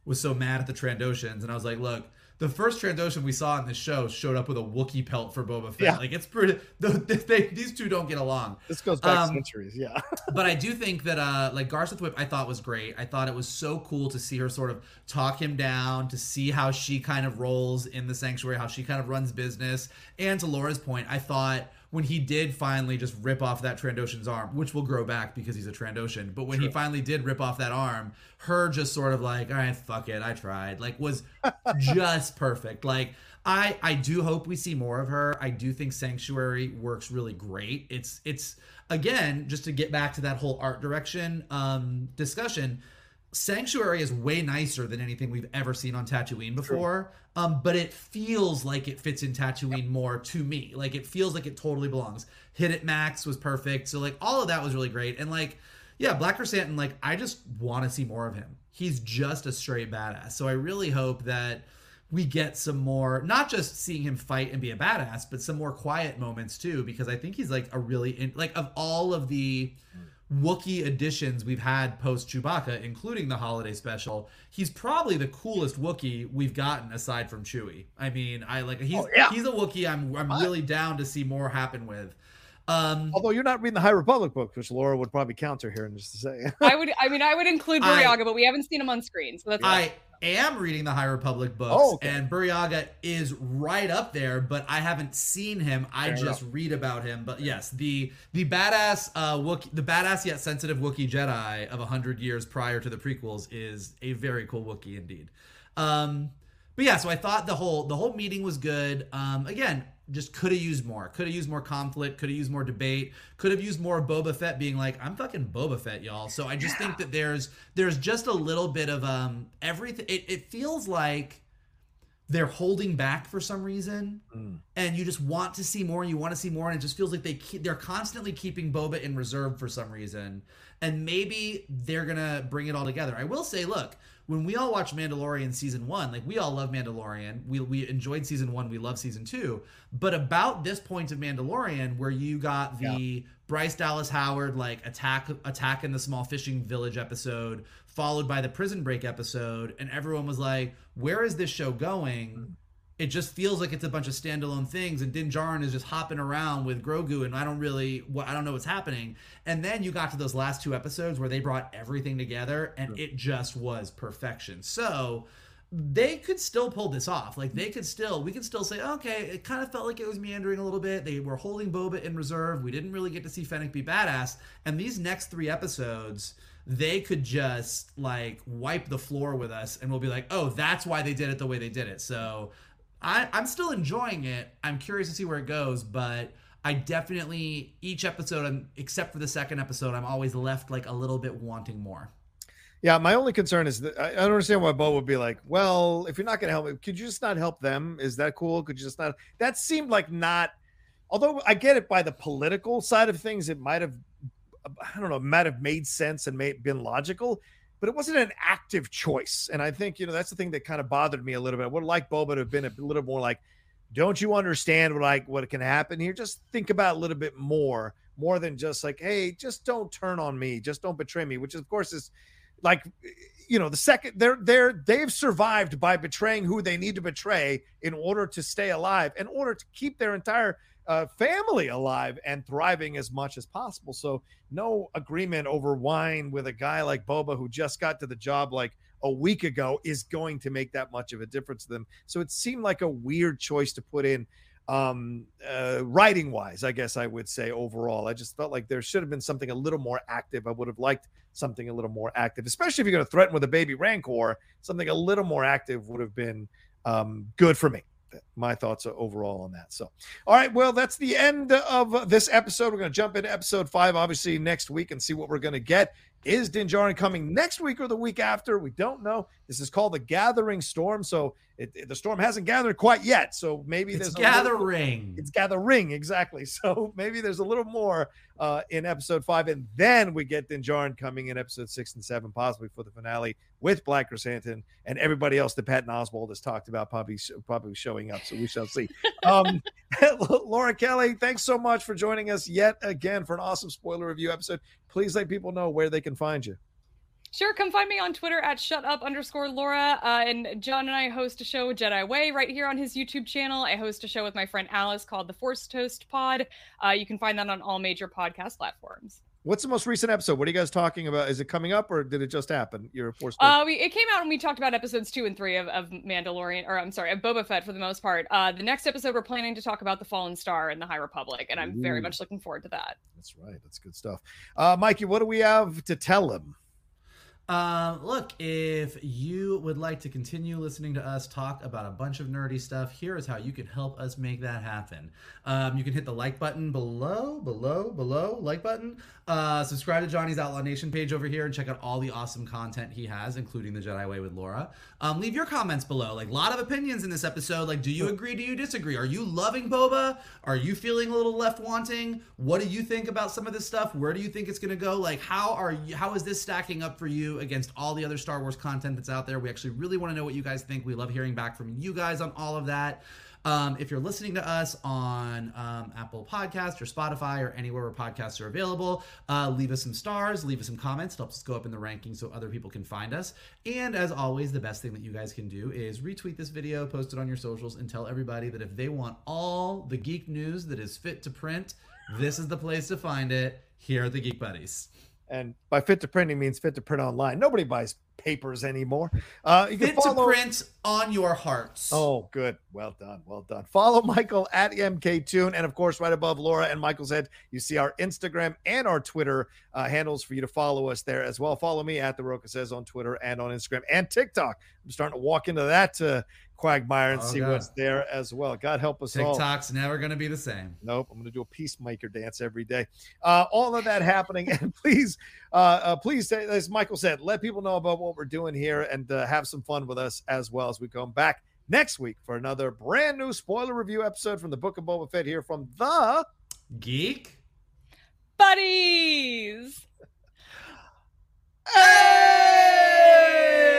was so mad at the Trandoshans, and I was like, look the first Trandoshan we saw in the show showed up with a Wookiee pelt for Boba Fett. Yeah. Like it's pretty. [LAUGHS] They, these two don't get along. This goes back um, centuries, yeah. [LAUGHS] but I do think that uh, like Garsa Fwip, I thought was great. I thought it was so cool to see her sort of talk him down, to see how she kind of rolls in the sanctuary, how she kind of runs business. And to Laura's point, I thought when he did finally just rip off that Trandoshan's arm, which will grow back because he's a Trandoshan, but when True. he finally did rip off that arm, her just sort of like, all right, fuck it, I tried, like was [LAUGHS] just perfect. Like I I do hope we see more of her. I do think Sanctuary works really great. It's it's again just to get back to that whole art direction um discussion Sanctuary is way nicer than anything we've ever seen on Tatooine before. Um, but it feels like it fits in Tatooine more to me. Like it feels like it totally belongs. Hit it max was perfect. So like all of that was really great. And like, yeah, Black Krrsantan, like I just want to see more of him. He's just a straight badass. So I really hope that we get some more not just seeing him fight and be a badass but some more quiet moments too because i think he's like a really in, like of all of the Wookiee additions we've had post Chewbacca, including the holiday special, he's probably the coolest Wookiee we've gotten aside from Chewie. I mean, I like he's Oh, yeah. he's a Wookiee I'm I'm really down to see more happen with. Um Although you're not reading the High Republic book, which Laura would probably counter here in just a second. I would, I mean, I would include [LAUGHS] I- Burryaga, but we haven't seen him on screen, so that's I am reading the High Republic books, Oh, okay. and Burryaga is right up there, but I haven't seen him. I Fair just read about him. But yes, the the badass uh Wookie, the badass yet sensitive Wookiee Jedi of hundred years prior to the prequels is a very cool Wookiee indeed. Um, but yeah, so I thought the whole the whole meeting was good. Um, again, just could have used more. Could have used more conflict. Could have used more debate. Could have used more Boba Fett being like, "I'm fucking Boba Fett, y'all." So I just think that there's there's just a little bit of um everything. It, it feels like they're holding back for some reason, Mm. and you just want to see more. and You want to see more, and it just feels like they keep, they're constantly keeping Boba in reserve for some reason. And maybe they're gonna bring it all together. I will say, look, when we all watched Mandalorian season one, like we all love Mandalorian. We we enjoyed season one. We love season two. But about this point of Mandalorian, where you got the Bryce Dallas Howard like attack attack in the small fishing village episode, followed by the prison break episode, and everyone was like, "Where is this show going?" Mm. It just feels like it's a bunch of standalone things, and Din Djarin is just hopping around with Grogu, and I don't really, what I don't know what's happening. And then you got to those last two episodes where they brought everything together, and it just was perfection. So they could still pull this off. Like they could still, we could still say, okay, it kind of felt like it was meandering a little bit. They were holding Boba in reserve. We didn't really get to see Fennec be badass. And these next three episodes, they could just like wipe the floor with us, and we'll be like, oh, that's why they did it the way they did it. So I, I'm still enjoying it. I'm curious to see where it goes, but I definitely each episode, except for the second episode, I'm always left like a little bit wanting more. Yeah, my only concern is that I don't understand why Bo would be like, well, if you're not going to help me, could you just not help them? Is that cool? Could you just not? That seemed like not. Although I get it by the political side of things, it might have, I don't know, might have made sense and made been logical, but it wasn't an active choice. And I think you know that's the thing that kind of bothered me a little bit. I would like Boba to have been a little more like, don't you understand what like what can happen here? Just think about a little bit more, more than just like, hey, just don't turn on me, just don't betray me, which of course is like you know the second they're they're they've survived by betraying who they need to betray in order to stay alive in order to keep their entire uh, family alive and thriving as much as possible. So no agreement over wine with a guy like boba who just got to the job like a week ago is going to make that much of a difference to them. So it seemed like a weird choice to put in um uh writing wise i guess i would say overall. I just felt like there should have been something a little more active. I would have liked something a little more active especially if you're going to threaten with a baby rancor something a little more active would have been um good for me my thoughts are overall on that. So all right well that's the end of this episode. We're going to jump into episode five obviously next week and see what we're going to get is Din Djarin coming next week or the week after? We don't know. This is called the Gathering Storm, so it, it- the storm hasn't gathered quite yet. So maybe It's there's a little- gathering. it's gathering exactly. [LAUGHS] So maybe there's a little more uh, in episode five, and then we get Din Djarin coming in episode six and seven, possibly for the finale with Black Chrysanthemum and everybody else that Patton Oswalt has talked about, probably probably showing up. So we shall see. [LAUGHS] Um, [LAUGHS] Laura Kelly, thanks so much for joining us yet again for an awesome spoiler review episode. Please let people know where they can find you. Sure, come find me on Twitter at shut up underscore Laura. Uh, and John and I host a show, Jedi Way, right here on his YouTube channel. I host a show with my friend Alice called the Force Toast Pod. Uh, you can find that on all major podcast platforms. What's the most recent episode? What are you guys talking about? Is it coming up or did it just happen? You're forced. Uh, we, it came out and we talked about episodes two and three of, of Mandalorian, or I'm sorry, of Boba Fett for the most part. Uh, the next episode, we're planning to talk about the Fallen Star and the High Republic, and I'm very much looking forward to that. That's right. That's good stuff. Uh, Mikey, what do we have to tell him? Uh, look, if you would like to continue listening to us talk about a bunch of nerdy stuff, here is how you can help us make that happen. Um, you can hit the like button below, below, below, like button. Uh, subscribe to Johnny's Outlaw Nation page over here and check out all the awesome content he has, including the Jedi Way with Laura. Um, leave your comments below. Like a lot of opinions in this episode. Like, do you agree? Do you disagree? Are you loving Boba? Are you feeling a little left wanting? What do you think about some of this stuff? Where do you think it's going to go? Like, how are you? How is this stacking up for you against all the other Star Wars content that's out there. We actually really want to know what you guys think. We love hearing back from you guys on all of that. Um, if you're listening to us on um, Apple Podcast or Spotify or anywhere where podcasts are available, uh, leave us some stars, leave us some comments. It helps us go up in the rankings so other people can find us. And as always, the best thing that you guys can do is retweet this video, post it on your socials, and tell everybody that if they want all the geek news that is fit to print, this is the place to find it. Here are the Geek Buddies. And by fit to print, he means fit to print online. Nobody buys papers anymore. Uh, you fit follow... to print on your hearts. Oh, good. Well done. Well done. Follow Michael at MKToon. And of course, right above Laura and Michael's head, you see our Instagram and our Twitter uh, handles for you to follow us there as well. Follow me at The Rocha Says on Twitter and on Instagram and TikTok. I'm starting to walk into that uh, quagmire and oh, see God. what's there as well. God help us TikTok's all. TikTok's never going to be the same. Nope. I'm going to do a peacemaker dance every day. Uh, all of that happening. [LAUGHS] And please, uh, uh, please, as Michael said, let people know about what we're doing here and uh, have some fun with us as well as we come back next week for another brand new spoiler review episode from the Book of Boba Fett here from the Geek Buddies. hey!